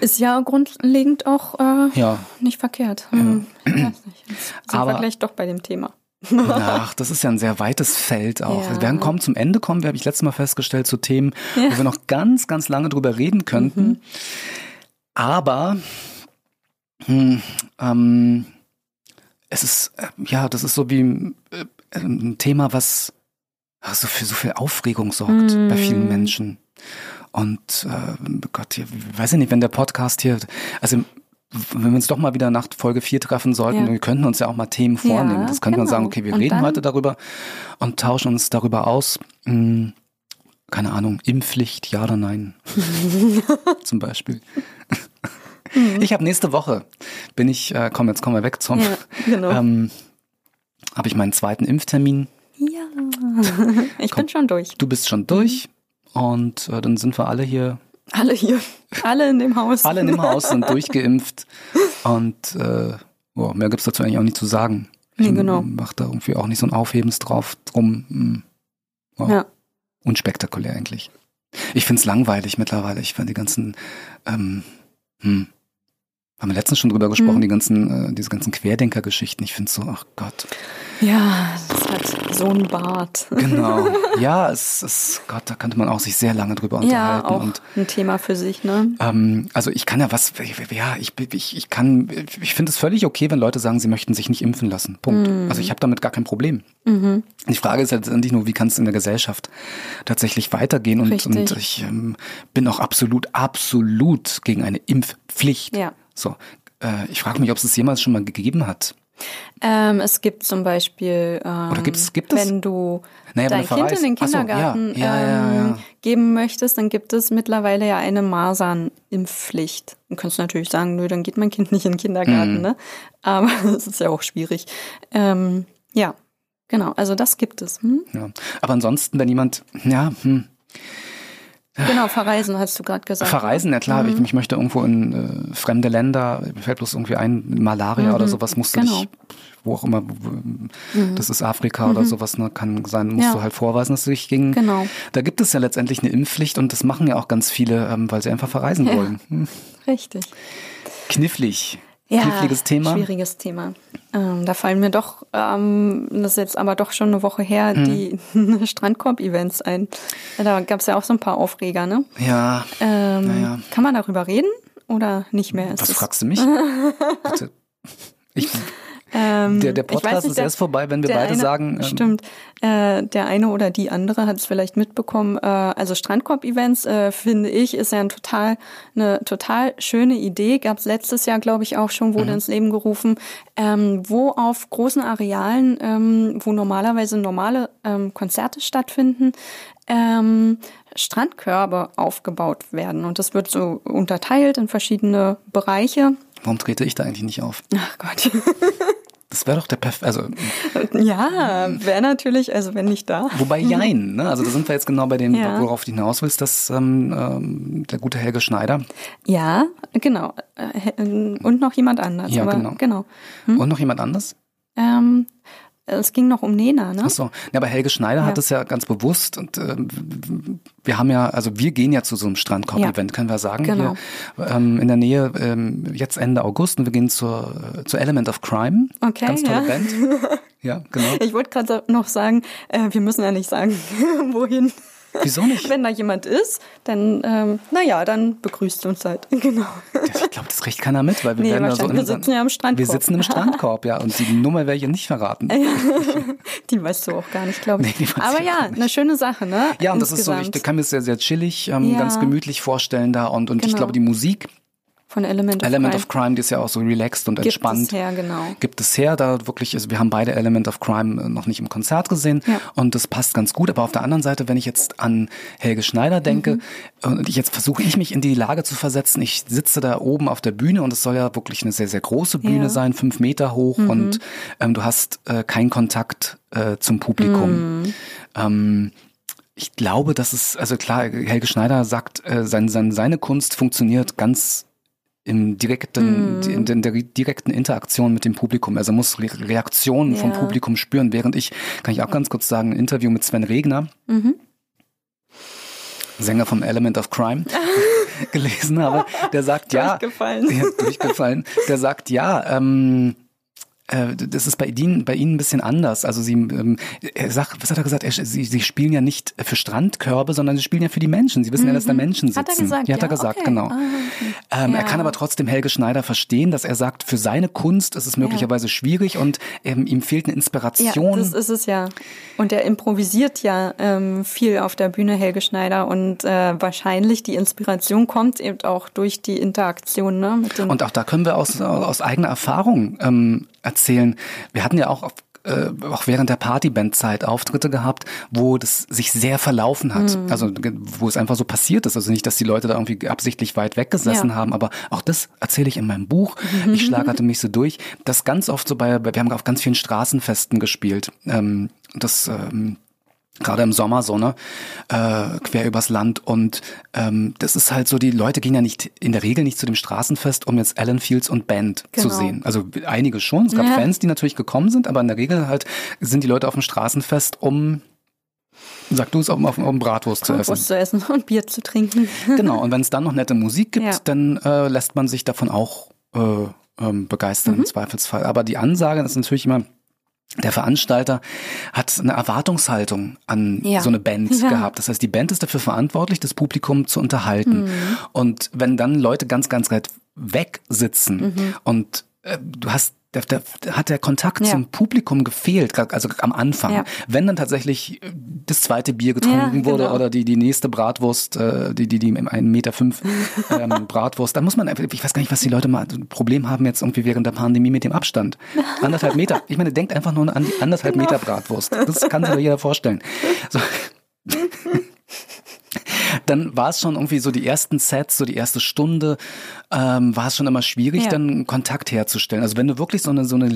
Ist ja grundlegend auch äh, Ja. nicht verkehrt. Hm, Ich [CLEARS THROAT] weiß nicht. Jetzt sind Aber- wir gleich doch bei dem Thema. Ach, das ist ja ein sehr weites Feld auch. Ja. Wir werden kommen zum Ende kommen, wir habe ich letztes Mal festgestellt, zu Themen, wo wir noch ganz, ganz lange drüber reden könnten. Mhm. Aber hm, ähm, es ist, äh, ja, das ist so wie äh, ein Thema, was ach, so für so viel Aufregung sorgt bei vielen Mhm. Menschen. Und äh, Gott, hier, weiß ich nicht, wenn der Podcast hier, also wenn wir uns doch mal wieder nach Folge 4 treffen sollten, Ja. wir könnten uns ja auch mal Themen vornehmen. Ja, das könnte man genau. sagen, okay, wir Und reden heute darüber und tauschen uns darüber aus. Hm, keine Ahnung, Impfpflicht, ja oder nein? [LAUGHS] Zum Beispiel. Mhm. Ich habe nächste Woche, bin ich, äh, komm, jetzt kommen wir weg zum, Ja, genau. ähm, habe ich meinen zweiten Impftermin. Ja. [LAUGHS] Ich bin schon durch. Du bist schon durch und äh, dann sind wir alle hier Alle hier. Alle in dem Haus. Alle in dem Haus sind [LAUGHS] durchgeimpft und äh, oh, mehr gibt's dazu eigentlich auch nicht zu sagen. Ich Nee, genau. mach da irgendwie auch nicht so ein Aufhebens drauf drum. Oh, Ja. Unspektakulär eigentlich. Ich find's langweilig mittlerweile. Ich finde die ganzen, ähm, hm, haben wir letztens schon drüber gesprochen, Hm. die ganzen, äh, diese ganzen Querdenker-Geschichten. Ich find's so, ach Gott. Ja, das hat so ein Bart. Genau. [LAUGHS] ja, es ist, Gott, da könnte man auch sich sehr lange drüber Ja, unterhalten. auch und ein Thema für sich, ne? Ähm, also ich kann ja was, ja, ich, ich, ich kann, ich finde es völlig okay, wenn Leute sagen, sie möchten sich nicht impfen lassen. Punkt. Mhm. Also ich habe damit gar kein Problem. Die Frage ist letztendlich nur, wie kann es in der Gesellschaft tatsächlich weitergehen? Und, Richtig. und ich ähm, bin auch absolut, absolut gegen eine Impfpflicht. Ja. So. Äh, ich frage mich, ob es es jemals schon mal gegeben hat. Ähm, es gibt zum Beispiel, ähm, Oder gibt's- gibt es? wenn du Naja, dein Kind in den. Ach so, ja. Kindergarten Ja, ja, ähm, geben möchtest, dann gibt es mittlerweile ja eine Masernimpfpflicht. Du kannst natürlich sagen, nö, dann geht mein Kind nicht in den Kindergarten, Mhm. ne? Aber [LAUGHS] das ist ja auch schwierig. Ähm, ja, genau, also das gibt es. Hm? Aber ansonsten, wenn jemand, ja, hm, Genau, verreisen hast du gerade gesagt. Verreisen, ja klar, Mhm. ich, ich möchte irgendwo in äh, fremde Länder, mir fällt bloß irgendwie ein, Malaria oder sowas, musst du genau. Mhm. dich, wo auch immer, wo- das ist Afrika oder sowas, ne, kann sein, musst Ja. du halt vorweisen, dass du dich gegen. Genau. Da gibt es ja letztendlich eine Impfpflicht und das machen ja auch ganz viele, ähm, weil sie einfach verreisen Ja. wollen. Hm. Richtig. Knifflig. Ja, Kniffliges Thema. Schwieriges Thema. Ähm, da fallen mir doch, ähm, das ist jetzt aber doch schon eine Woche her, Hm. die [LAUGHS] Strandkorb-Events ein. Da gab es ja auch so ein paar Aufreger, ne? Ja, Ähm, Naja. Kann man darüber reden oder nicht mehr? Ist was fragst du mich? [LAUGHS] Bitte. Ich, Ähm, Der, der Podcast nicht, ist der- erst vorbei, wenn wir beide eine, sagen, ähm, Stimmt. Äh, der eine oder die andere hat es vielleicht mitbekommen. Äh, also Strandkorb-Events, äh, finde ich, ist ja ein total, eine total schöne Idee. Gab es letztes Jahr, glaube ich, auch schon, Mhm. wurde ins Leben gerufen, ähm, wo auf großen Arealen, ähm, wo normalerweise normale ähm, Konzerte stattfinden, ähm, Strandkörbe aufgebaut werden. Und das wird so unterteilt in verschiedene Bereiche. Warum trete ich da eigentlich nicht auf? Ach Gott. [LAUGHS] Das wäre doch der Perf also Ja, wäre natürlich, also wenn nicht da. wobei jein, ne? Also da sind wir jetzt genau bei dem, Ja. worauf du hinaus willst, dass ähm, ähm, der gute Helge Schneider Ja, genau. Äh, Und noch jemand anders. Ja, genau. genau. und noch jemand anders? Ähm, es ging noch um Nena, ne? Ach so. Ja, aber Helge Schneider hat Ja. es ja ganz bewusst und ähm, wir haben ja, also wir gehen ja zu so einem Strandkorb-Event, können wir sagen. Genau. Hier, ähm, in der Nähe, ähm, jetzt Ende August und wir gehen zur, zur Element of Crime. Okay, Ganz tolle ja. Band. [LAUGHS] Ja, genau. Ich wollte gerade noch sagen, äh, wir müssen ja nicht sagen, [LAUGHS] wohin. Wieso nicht? Wenn da jemand ist, dann, ähm, naja, dann begrüßt uns halt. [LAUGHS] Genau. Ich glaube, das kriegt keiner mit, weil wir Nee, werden da so. Wir sitzen ja am Strandkorb. Wir sitzen im Strandkorb, ja, und die Nummer werde ich nicht verraten. [LAUGHS] Die weißt du auch gar nicht, glaube ich. Nee, Aber ich ja, nicht. eine schöne Sache, ne? Ja, und das ist so, Insgesamt. ich kann mir das sehr, sehr chillig, ähm, Ja. ganz gemütlich vorstellen da und, und ich Genau. glaube, die Musik, Von Element of Element Crime. of Crime, die ist ja auch so relaxed und Gibt entspannt. es her, genau. Gibt es her, da wirklich, also wir haben beide Element of Crime äh, noch nicht im Konzert gesehen Ja. und das passt ganz gut. Aber auf der anderen Seite, wenn ich jetzt an Helge Schneider denke Mhm. und ich jetzt versuche ich mich in die Lage zu versetzen, ich sitze da oben auf der Bühne und es soll ja wirklich eine sehr, sehr große Bühne Ja. Mhm. sein, fünf Meter hoch und ähm, du hast äh, keinen Kontakt äh, zum Publikum. Mhm. Ähm, ich glaube, dass es, also klar, Helge Schneider sagt, äh, sein, sein, seine Kunst funktioniert ganz im direkten, Mhm. in, in der direkten Interaktion mit dem Publikum. Also muss Re Reaktionen vom Ja. Publikum spüren, während ich, kann ich auch ganz kurz sagen, ein Interview mit Sven Regner, Mhm. Sänger vom Element of Crime, [LAUGHS] [LAUGHS] gelesen habe, der sagt, [LAUGHS] ja, Durchgefallen. ja, durchgefallen, der sagt, ja, ähm, äh, das ist bei Ihnen, bei Ihnen ein bisschen anders. Also Sie, ähm, er sagt, was hat er gesagt? Er, Sie, Sie spielen ja nicht für Strandkörbe, sondern Sie spielen ja für die Menschen. Sie wissen ja, dass da Menschen sitzen. Mhm. Hat er gesagt? Ja, hat er ja? gesagt, okay. genau. Ah, okay. Ähm, Er Ja. kann aber trotzdem Helge Schneider verstehen, dass er sagt, für seine Kunst ist es möglicherweise schwierig und ähm, ihm fehlt eine Ja, Inspiration. das ist es ja. Und er improvisiert ja ähm, viel auf der Bühne, Helge Schneider. Und äh, wahrscheinlich die Inspiration kommt eben auch durch die Interaktion ne, Und auch da können wir aus, aus eigener Erfahrung ähm, erzählen. Wir hatten ja auch auf äh, auch während der Partybandzeit Auftritte gehabt, wo das sich sehr verlaufen hat. Mhm. Also wo es einfach so passiert ist. Also nicht, dass die Leute da irgendwie absichtlich weit weggesessen Ja. haben, aber auch das erzähle ich in meinem Buch. Ich schlagerte mich so durch. Das ganz oft so bei, wir haben auf ganz vielen Straßenfesten gespielt. Ähm, das ähm, gerade im Sommer so, ne, äh, quer übers Land und ähm, das ist halt so, die Leute gehen ja nicht, in der Regel nicht zu dem Straßenfest, um jetzt Alan Fields und Band zu Genau. sehen. Also einige schon, es gab Ja. Fans, die natürlich gekommen sind, aber in der Regel halt sind die Leute auf dem Straßenfest, um, sag du es, um, um, um Bratwurst zu essen. Bratwurst zu essen und Bier zu trinken. [LAUGHS] Genau, und wenn es dann noch nette Musik gibt, Ja. dann äh, lässt man sich davon auch äh, ähm, begeistern Mhm. im Zweifelsfall. Aber die Ansage ist natürlich immer, der Veranstalter hat eine Erwartungshaltung an Ja. so eine Band [LAUGHS] Ja. gehabt. Das heißt, die Band ist dafür verantwortlich, das Publikum zu unterhalten. Mhm. Und wenn dann Leute ganz, ganz weit weg sitzen Mhm. und äh, du hast da, da, hat der Kontakt Ja. zum Publikum gefehlt, also am Anfang. Ja. Wenn dann tatsächlich äh, das zweite Bier getrunken Ja, wurde genau. oder die, die nächste Bratwurst, äh, die, die, die einen Meter fünf ähm, [LAUGHS] Bratwurst, dann muss man einfach, ich weiß gar nicht, was die Leute mal ein Problem haben jetzt irgendwie während der Pandemie mit dem Abstand. [LAUGHS] Anderthalb Meter. Ich meine, denkt einfach nur an die anderthalb Genau. Meter Bratwurst. Das kann sich doch jeder vorstellen. So. [LAUGHS] Dann war es schon irgendwie so die ersten Sets, so die erste Stunde, ähm, war es schon immer schwierig, Ja. dann Kontakt herzustellen. Also wenn du wirklich so eine, so eine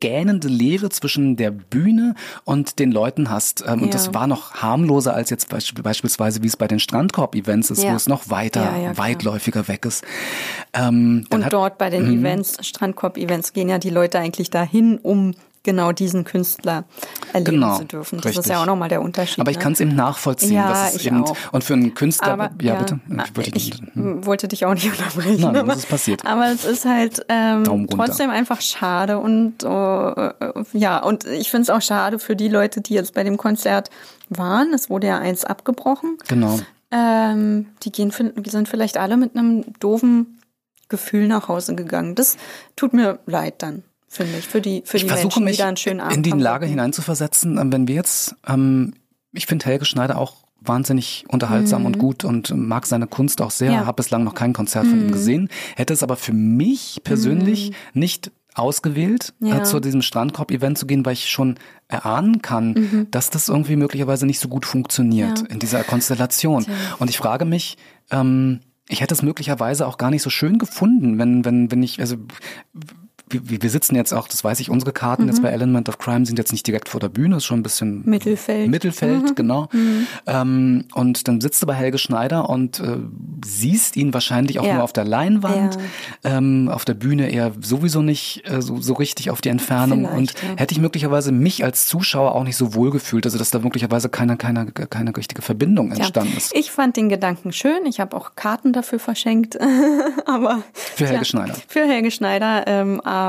gähnende Leere zwischen der Bühne und den Leuten hast. Ähm, Und Ja. das war noch harmloser als jetzt beisp beispielsweise, wie es bei den Strandkorb-Events ist, wo Ja. es noch weiter, Ja, weitläufiger weg ist. Ähm, Und hat- dort bei den Mhm. Events, Strandkorb-Events, gehen ja die Leute eigentlich dahin, um genau diesen Künstler erleben Genau, zu dürfen. Das richtig. ist ja auch nochmal der Unterschied. aber ich ne? kann es eben nachvollziehen. Ja, dass es eben, auch. Und für einen Künstler, aber ja, bitte. Ich, wollte ich hm. wollte dich auch nicht [LAUGHS] unterbrechen. Nein, aber, das ist passiert. Aber es ist halt ähm, trotzdem einfach schade und äh, ja, und ich finde es auch schade für die Leute, die jetzt bei dem Konzert waren. Es wurde ja eins abgebrochen. Genau. Ähm, die gehen, sind vielleicht alle mit einem doofen Gefühl nach Hause gegangen. Das tut mir leid dann finde ich, für die, für ich die versuche Menschen, mich die da einen schönen Abend in die haben Lage wollten. hineinzuversetzen, ähm, wenn wir jetzt, ähm, ich finde Helge Schneider auch wahnsinnig unterhaltsam und gut und mag seine Kunst auch sehr, Mhm. Ja. habe bislang noch kein Konzert von ihm gesehen, hätte es aber für mich persönlich nicht ausgewählt, Mhm. Ja. äh, zu diesem Strandkorb-Event zu gehen, weil ich schon erahnen kann, dass das irgendwie möglicherweise nicht so gut funktioniert Mhm. Ja. in dieser Konstellation. Und ich frage mich, ähm, ich hätte es möglicherweise auch gar nicht so schön gefunden, wenn, wenn, wenn ich, also wir, wir sitzen jetzt auch, das weiß ich, unsere Karten jetzt bei Element of Crime sind jetzt nicht direkt vor der Bühne, ist schon ein bisschen Mhm. Mittelfeld. Mhm. Mittelfeld, genau. Ähm, und dann sitzt du bei Helge Schneider und äh, siehst ihn wahrscheinlich auch Ja. nur auf der Leinwand, ähm, auf der Bühne eher sowieso nicht äh, so, so richtig auf die Entfernung. Vielleicht, und ja. hätte ich möglicherweise mich als Zuschauer auch nicht so wohl gefühlt, also dass da möglicherweise keine, keine, keine richtige Verbindung entstanden ist. Ich fand den Gedanken schön. Ich habe auch Karten dafür verschenkt. [LAUGHS] aber Für Helge Schneider. Für Helge Schneider. Ähm, aber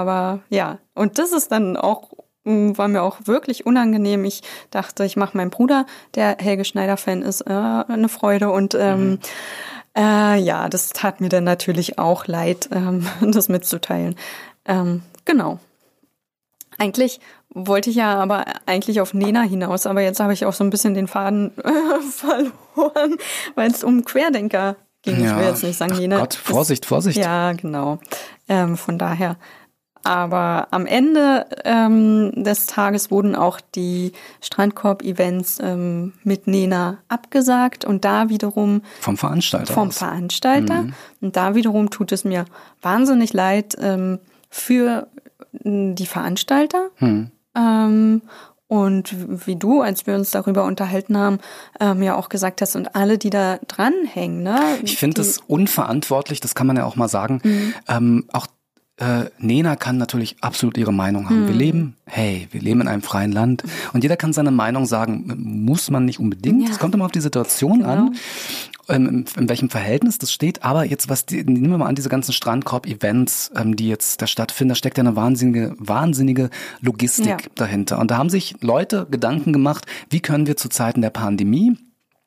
ja, und das ist dann auch mh, war mir auch wirklich unangenehm. Ich dachte, ich mache meinem Bruder, der Helge Schneider-Fan ist, äh, eine Freude. Und ähm, Mhm. äh, ja, das tat mir dann natürlich auch leid, ähm, [LAUGHS] das mitzuteilen. Ähm, genau. Eigentlich wollte ich ja aber eigentlich auf Nena hinaus, aber jetzt habe ich auch so ein bisschen den Faden äh, [LAUGHS] verloren, weil es um Querdenker ging. Ich will jetzt nicht sagen, Ach Nena. Gott, Vorsicht, Vorsicht. Ja, genau. Ähm, von daher. Aber am Ende ähm, des Tages wurden auch die Strandkorb-Events ähm, mit Nena abgesagt und da wiederum Vom Veranstalter vom aus. Veranstalter. Und da wiederum tut es mir wahnsinnig leid ähm, für m, die Veranstalter. Ähm, und wie du, als wir uns darüber unterhalten haben, ähm, ja auch gesagt hast, und alle, die da dranhängen, ne? Ich finde es unverantwortlich, das kann man ja auch mal sagen. Mhm. Ähm, auch äh, Nena kann natürlich absolut ihre Meinung haben. Mhm. Wir leben, hey, wir leben in einem freien Land und jeder kann seine Meinung sagen. Muss man nicht unbedingt. Ja. Es kommt immer auf die Situation an, ähm, in, in welchem Verhältnis das steht. Aber jetzt, was die, nehmen wir mal an, diese ganzen Strandkorb-Events, ähm, die jetzt da stattfinden, da steckt ja eine wahnsinnige, wahnsinnige Logistik Ja. dahinter. Und da haben sich Leute Gedanken gemacht, wie können wir zu Zeiten der Pandemie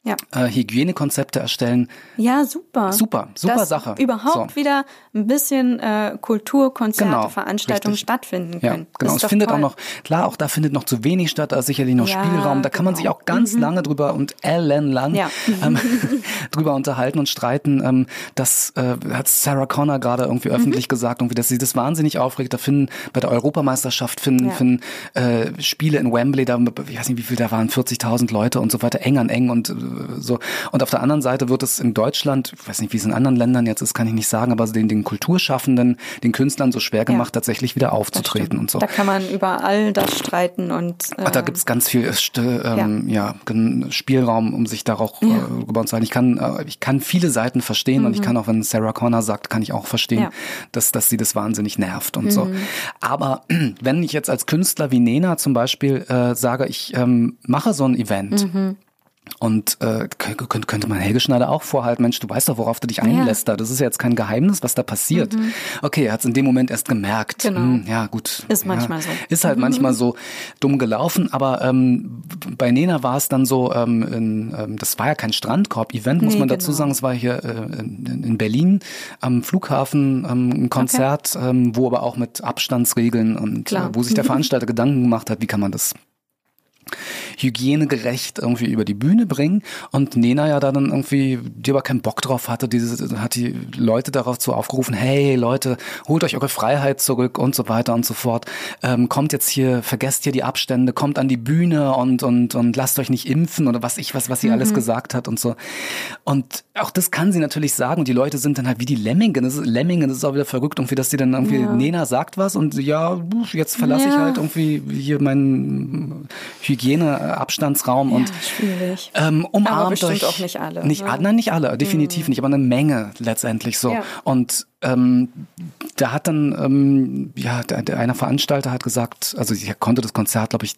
ja. äh, Hygienekonzepte erstellen, Ja, super. Super, super Dass Sache. Überhaupt So. wieder ein bisschen äh, Kultur, Konzerte, Genau, Veranstaltungen richtig. stattfinden Ja, können. genau. Das Es ist doch findet toll. auch noch, klar, auch da findet noch zu wenig statt, da ist sicherlich noch Ja, Spielraum. Da kann man genau. sich auch ganz lange drüber und ellenlang Ja. ähm, [LAUGHS] drüber unterhalten und streiten. Ähm, das äh, hat Sarah Connor gerade irgendwie Mhm. öffentlich gesagt, irgendwie, dass sie das wahnsinnig aufregt. Da finden bei der Europameisterschaft finden, Ja. finden äh, Spiele in Wembley, da ich weiß nicht, wie viel da waren, 40.000 Leute und so weiter, eng an eng und äh, so. Und auf der anderen Seite wird es in Deutschland, ich weiß nicht, wie es in anderen Ländern jetzt ist, kann ich nicht sagen, aber den, den Kulturschaffenden, den Künstlern so schwer gemacht, tatsächlich wieder aufzutreten und so. Da kann man über all das streiten und äh, Ah, Da gibt's ganz viel äh, ähm, ja. gen- Spielraum, um sich darauf äh, Ja. drüber zu halten. Ich kann, äh, ich kann viele Seiten verstehen und ich kann auch, wenn Sarah Connor sagt, kann ich auch verstehen, Mhm. Ja. dass, dass sie das wahnsinnig nervt und Mhm. so. Aber [CLEARS THROAT] wenn ich jetzt als Künstler wie Nena zum Beispiel äh, sage, ich ähm, mache so ein Event, Mhm. Und äh, könnte, könnte man Helge Schneider auch vorhalten, Mensch, du weißt doch, worauf du dich einlässt da. Das ist ja jetzt kein Geheimnis, was da passiert. Okay, er hat es in dem Moment erst gemerkt. Mhm. Genau. Hm, ja, gut. Ist ja, manchmal so. Ist halt manchmal so dumm gelaufen, aber ähm, bei Nena war es dann so, ähm, in, ähm, das war ja kein Strandkorb-Event, muss Nee, man dazu genau. sagen. Es war hier äh, in, in Berlin am Flughafen ähm, ein Konzert, ähm, wo aber auch mit Abstandsregeln und äh, wo sich der Veranstalter Gedanken gemacht hat, wie kann man das hygienegerecht irgendwie über die Bühne bringen und Nena ja da dann irgendwie, die aber keinen Bock drauf hatte, diese, hat die Leute darauf zu aufgerufen, hey Leute, holt euch eure Freiheit zurück und so weiter und so fort. Ähm, kommt jetzt hier, vergesst hier die Abstände, kommt an die Bühne und, und, und lasst euch nicht impfen oder was ich, was, was sie alles gesagt hat und so. Und auch das kann sie natürlich sagen und die Leute sind dann halt wie die Lemminge, das ist, Lemminge, das ist auch wieder verrückt, irgendwie, dass die dann irgendwie, Ja. Nena sagt was und ja, jetzt verlasse ich Ja. halt irgendwie hier meinen Hygieneabstandsraum und ja, schwierig. ähm, umarmt Aber bestimmt euch. auch nicht alle, Nicht, ne? alle- Nein, nicht alle, definitiv nicht, aber eine Menge letztendlich so. Ja. Und ähm, da hat dann, ähm, ja, der, der einer Veranstalter hat gesagt, also sie konnte das Konzert, glaube ich,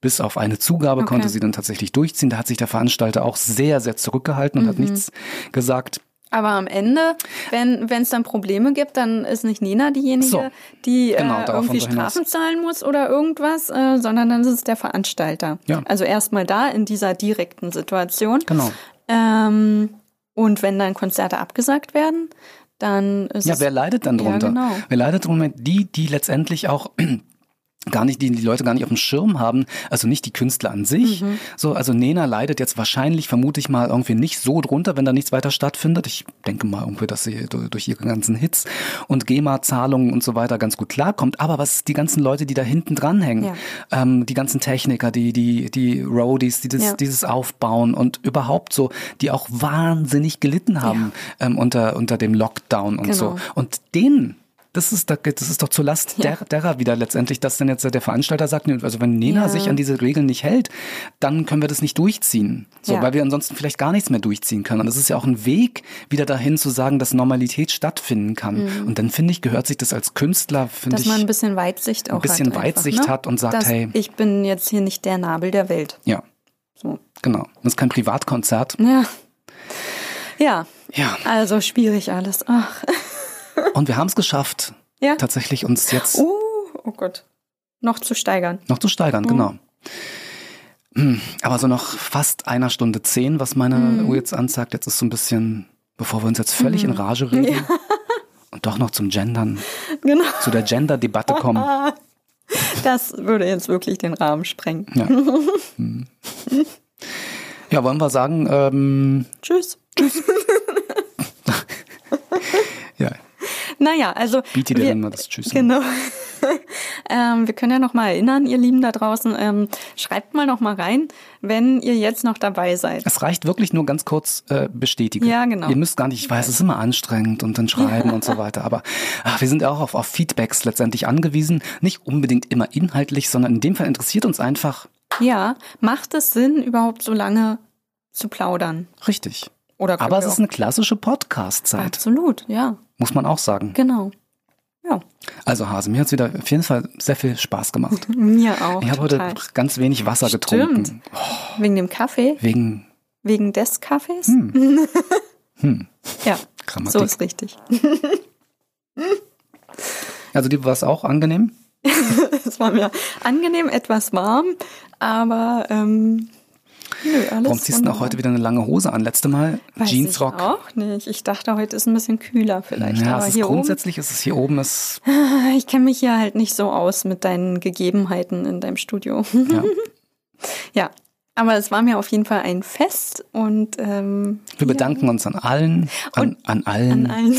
bis auf eine Zugabe Okay. konnte sie dann tatsächlich durchziehen. Da hat sich der Veranstalter auch sehr, sehr zurückgehalten und hat Mhm. nichts gesagt. Aber am Ende, wenn es dann Probleme gibt, dann ist nicht Nina diejenige, So. die Genau, äh, irgendwie. Strafen zahlen muss oder irgendwas, äh, sondern dann ist es der Veranstalter. Ja. Also erstmal da in dieser direkten Situation. Genau. Ähm, und wenn dann Konzerte abgesagt werden, dann ist Ja, es wer leidet dann drunter? Ja, genau. Wer leidet drunter? Die, die letztendlich auch gar nicht, die die Leute gar nicht auf dem Schirm haben, also nicht die Künstler an sich. Mhm. So, also Nena leidet jetzt wahrscheinlich, vermute ich mal, irgendwie nicht so drunter, wenn da nichts weiter stattfindet. Ich denke mal irgendwie, dass sie durch ihre ganzen Hits und GEMA-Zahlungen und so weiter ganz gut klarkommt. Aber was die ganzen Leute, die da hinten dranhängen, Ja. ähm, die ganzen Techniker, die, die, die Roadies, die das, Ja. dieses Aufbauen und überhaupt so, die auch wahnsinnig gelitten haben ähm, unter, unter dem Lockdown und Genau. so. Und denen, das ist, doch- das ist doch zur Last Ja. der, derer wieder letztendlich, dass dann jetzt der Veranstalter sagt, also wenn Nena Ja. sich an diese Regeln nicht hält, dann können wir das nicht durchziehen. So, Ja. weil wir ansonsten vielleicht gar nichts mehr durchziehen können. Und das ist ja auch ein Weg, wieder dahin zu sagen, dass Normalität stattfinden kann. Und dann finde ich, gehört sich das als Künstler, finde Mhm. dass ich. man ein bisschen Weitsicht auch ein bisschen hat. einfach, Weitsicht ne? hat und sagt, dass hey. ich bin jetzt hier nicht der Nabel der Welt. ja, So. genau. Das ist kein Privatkonzert. Ja. Ja. Ja. Also schwierig alles. Ach. Und wir haben es geschafft, Ja. tatsächlich uns jetzt Uh, oh Gott. Noch zu steigern. noch zu Mhm. steigern, genau. Hm, Aber so noch fast einer Stunde zehn, was meine Mhm. Uhr jetzt anzeigt, jetzt ist so ein bisschen, bevor wir uns jetzt völlig in Rage reden [LAUGHS] und doch noch zum Gendern, Genau. zu der Gender-Debatte kommen. [LAUGHS] Das würde jetzt wirklich den Rahmen sprengen. Ja. [LAUGHS] Hm. ja, wollen wir sagen, ähm, Tschüss. ja, Naja, also. biete dir dann mal das Tschüss. Genau. [LAUGHS] ähm, wir können ja noch mal erinnern, ihr Lieben da draußen, ähm, schreibt mal noch mal rein, wenn ihr jetzt noch dabei seid. Es reicht wirklich nur ganz kurz äh, bestätigen. Ja, genau. Ihr müsst gar nicht, ich weiß, es ist immer anstrengend und dann schreiben und so [LAUGHS] weiter, aber ach, wir sind auch auf, auf Feedbacks letztendlich angewiesen. Nicht unbedingt immer inhaltlich, sondern in dem Fall interessiert uns einfach Ja, macht es Sinn, überhaupt so lange zu plaudern? richtig. Aber es ist eine klassische Podcast-Zeit, Absolut, ja, muss man auch sagen. genau. Ja, Also Hase, mir hat's wieder auf jeden Fall sehr viel Spaß gemacht. [LAUGHS] mir auch. Ich habe heute ganz wenig Wasser Stimmt. getrunken. Wegen dem Kaffee, Wegen wegen des Kaffees? Hm. [LAUGHS] Ja, Grammatik. so ist richtig. [LAUGHS] Also dir war es auch angenehm? Es war mir angenehm, etwas warm, aber ähm, nö, alles Warum ziehst du denn auch heute wieder eine lange Hose an? Letzte Mal Weiß Jeansrock. Ich auch nicht. Ich dachte, heute ist ein bisschen kühler vielleicht. Ja, aber ist hier oben, grundsätzlich ist es hier oben ist [LAUGHS] ich kenne mich hier halt nicht so aus mit deinen Gegebenheiten in deinem Studio. ja. [LAUGHS] ja, aber es war mir auf jeden Fall ein Fest und ähm, Wir bedanken uns an allen, an, an allen. an allen.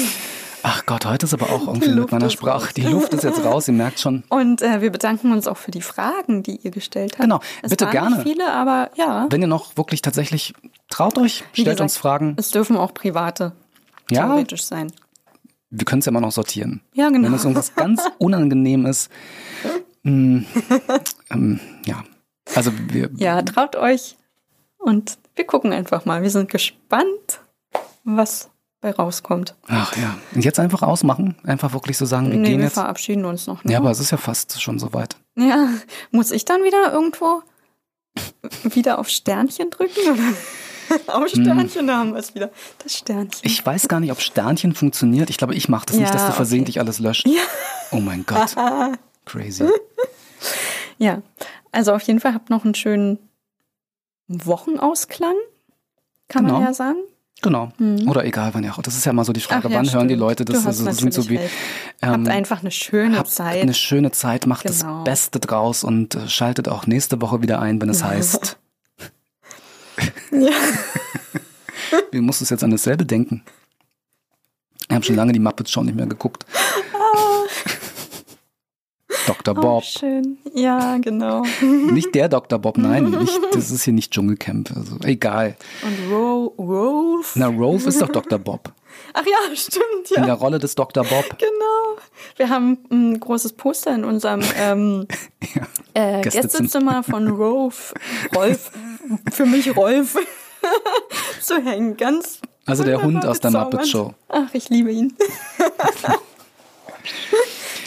Ach Gott, heute ist aber auch irgendwie mit meiner Sprache. Die Luft ist jetzt raus, ihr merkt schon. Und äh, wir bedanken uns auch für die Fragen, die ihr gestellt habt. Genau, es bitte waren gerne. Nicht viele, aber ja. Wenn ihr noch wirklich tatsächlich traut euch, Wie stellt gesagt, uns Fragen. Es dürfen auch private Ja, theoretisch sein. wir können es ja immer noch sortieren. Ja, genau. Wenn es irgendwas [LAUGHS] ganz unangenehm ist, mh, ähm, ja. Also wir, Ja, traut euch und wir gucken einfach mal. Wir sind gespannt, was bei rauskommt. ach ja. Und jetzt einfach ausmachen, einfach wirklich so sagen, wir nee, gehen wir jetzt. verabschieden uns noch. Ne? Ja, aber es ist ja fast schon soweit. Ja, muss ich dann wieder irgendwo wieder auf Sternchen drücken? Oder? [LAUGHS] auf Sternchen, da haben wir es wieder. Das Sternchen. Ich weiß gar nicht, ob Sternchen funktioniert. Ich glaube, ich mache das nicht, Ja, dass du versehentlich okay. alles löscht. Ja. Oh mein Gott. [LAUGHS] Crazy. ja, also auf jeden Fall habt noch einen schönen Wochenausklang, kann man Genau. ja sagen. Genau. Oder egal, wann ja auch. Das ist ja immer so die Frage, Mhm. Ach ja, wann hören die stimmt. Leute das? Also, das klingt so wie. recht. Habt einfach eine schöne habt Zeit. eine schöne Zeit, macht Genau. das Beste draus und äh, schaltet auch nächste Woche wieder ein, wenn es heißt. ja. [LAUGHS] Wir mussten jetzt an dasselbe denken. Ich habe schon lange die Muppets schon nicht mehr geguckt. Dr. Oh, Bob. schön. Ja, genau. [LAUGHS] Nicht der Dr. Bob, nein. Nicht, das ist hier nicht Dschungelcamp. Also egal. Und Ro Rolf. Na, Rolf ist doch Dr. Bob. Ach ja, stimmt, In ja. der Rolle des Dr. Bob. Genau. Wir haben ein großes Poster in unserem ähm, [LAUGHS] äh, Gästezimmer. Von Rolf. Rolf. Für mich Rolf. [LAUGHS] zu hängen. Ganz. Also der Hund aus der. Muppet Show. Ach, ich liebe ihn.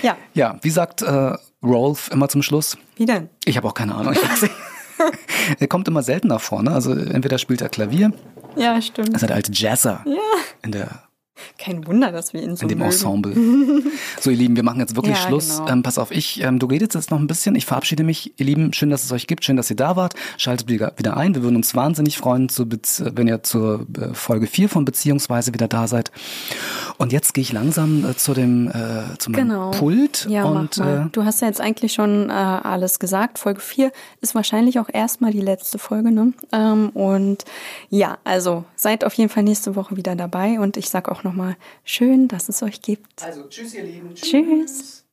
Ja, Ja, wie sagt äh, Rolf immer zum Schluss? wie denn? Ich habe auch keine Ahnung. [LAUGHS] Er kommt immer seltener vor, ne? Also entweder spielt er Klavier, Ja, stimmt. das ist der alte Jazzer Ja, in der kein Wunder, dass wir ihn so in dem mögen. Ensemble. [LAUGHS] so, ihr Lieben, wir machen jetzt wirklich Ja, Schluss. genau. Ähm, pass auf, ich, ähm, du redest jetzt noch ein bisschen. Ich verabschiede mich. Ihr Lieben, schön, dass es euch gibt. Schön, dass ihr da wart. Schaltet wieder, wieder ein. Wir würden uns wahnsinnig freuen, Bez- wenn ihr zur äh, Folge 4 von Beziehungsweise wieder da seid. Und jetzt gehe ich langsam äh, zu dem, äh, zu meinem Genau. Pult. Ja, und, mach mal. Äh, du hast ja jetzt eigentlich schon äh, alles gesagt. Folge 4 ist wahrscheinlich auch erstmal die letzte Folge. Ne? Ähm, und ja, also seid auf jeden Fall nächste Woche wieder dabei. Und ich sag auch nochmal, schön, dass es euch gibt. also, tschüss, ihr Lieben. Tschüss.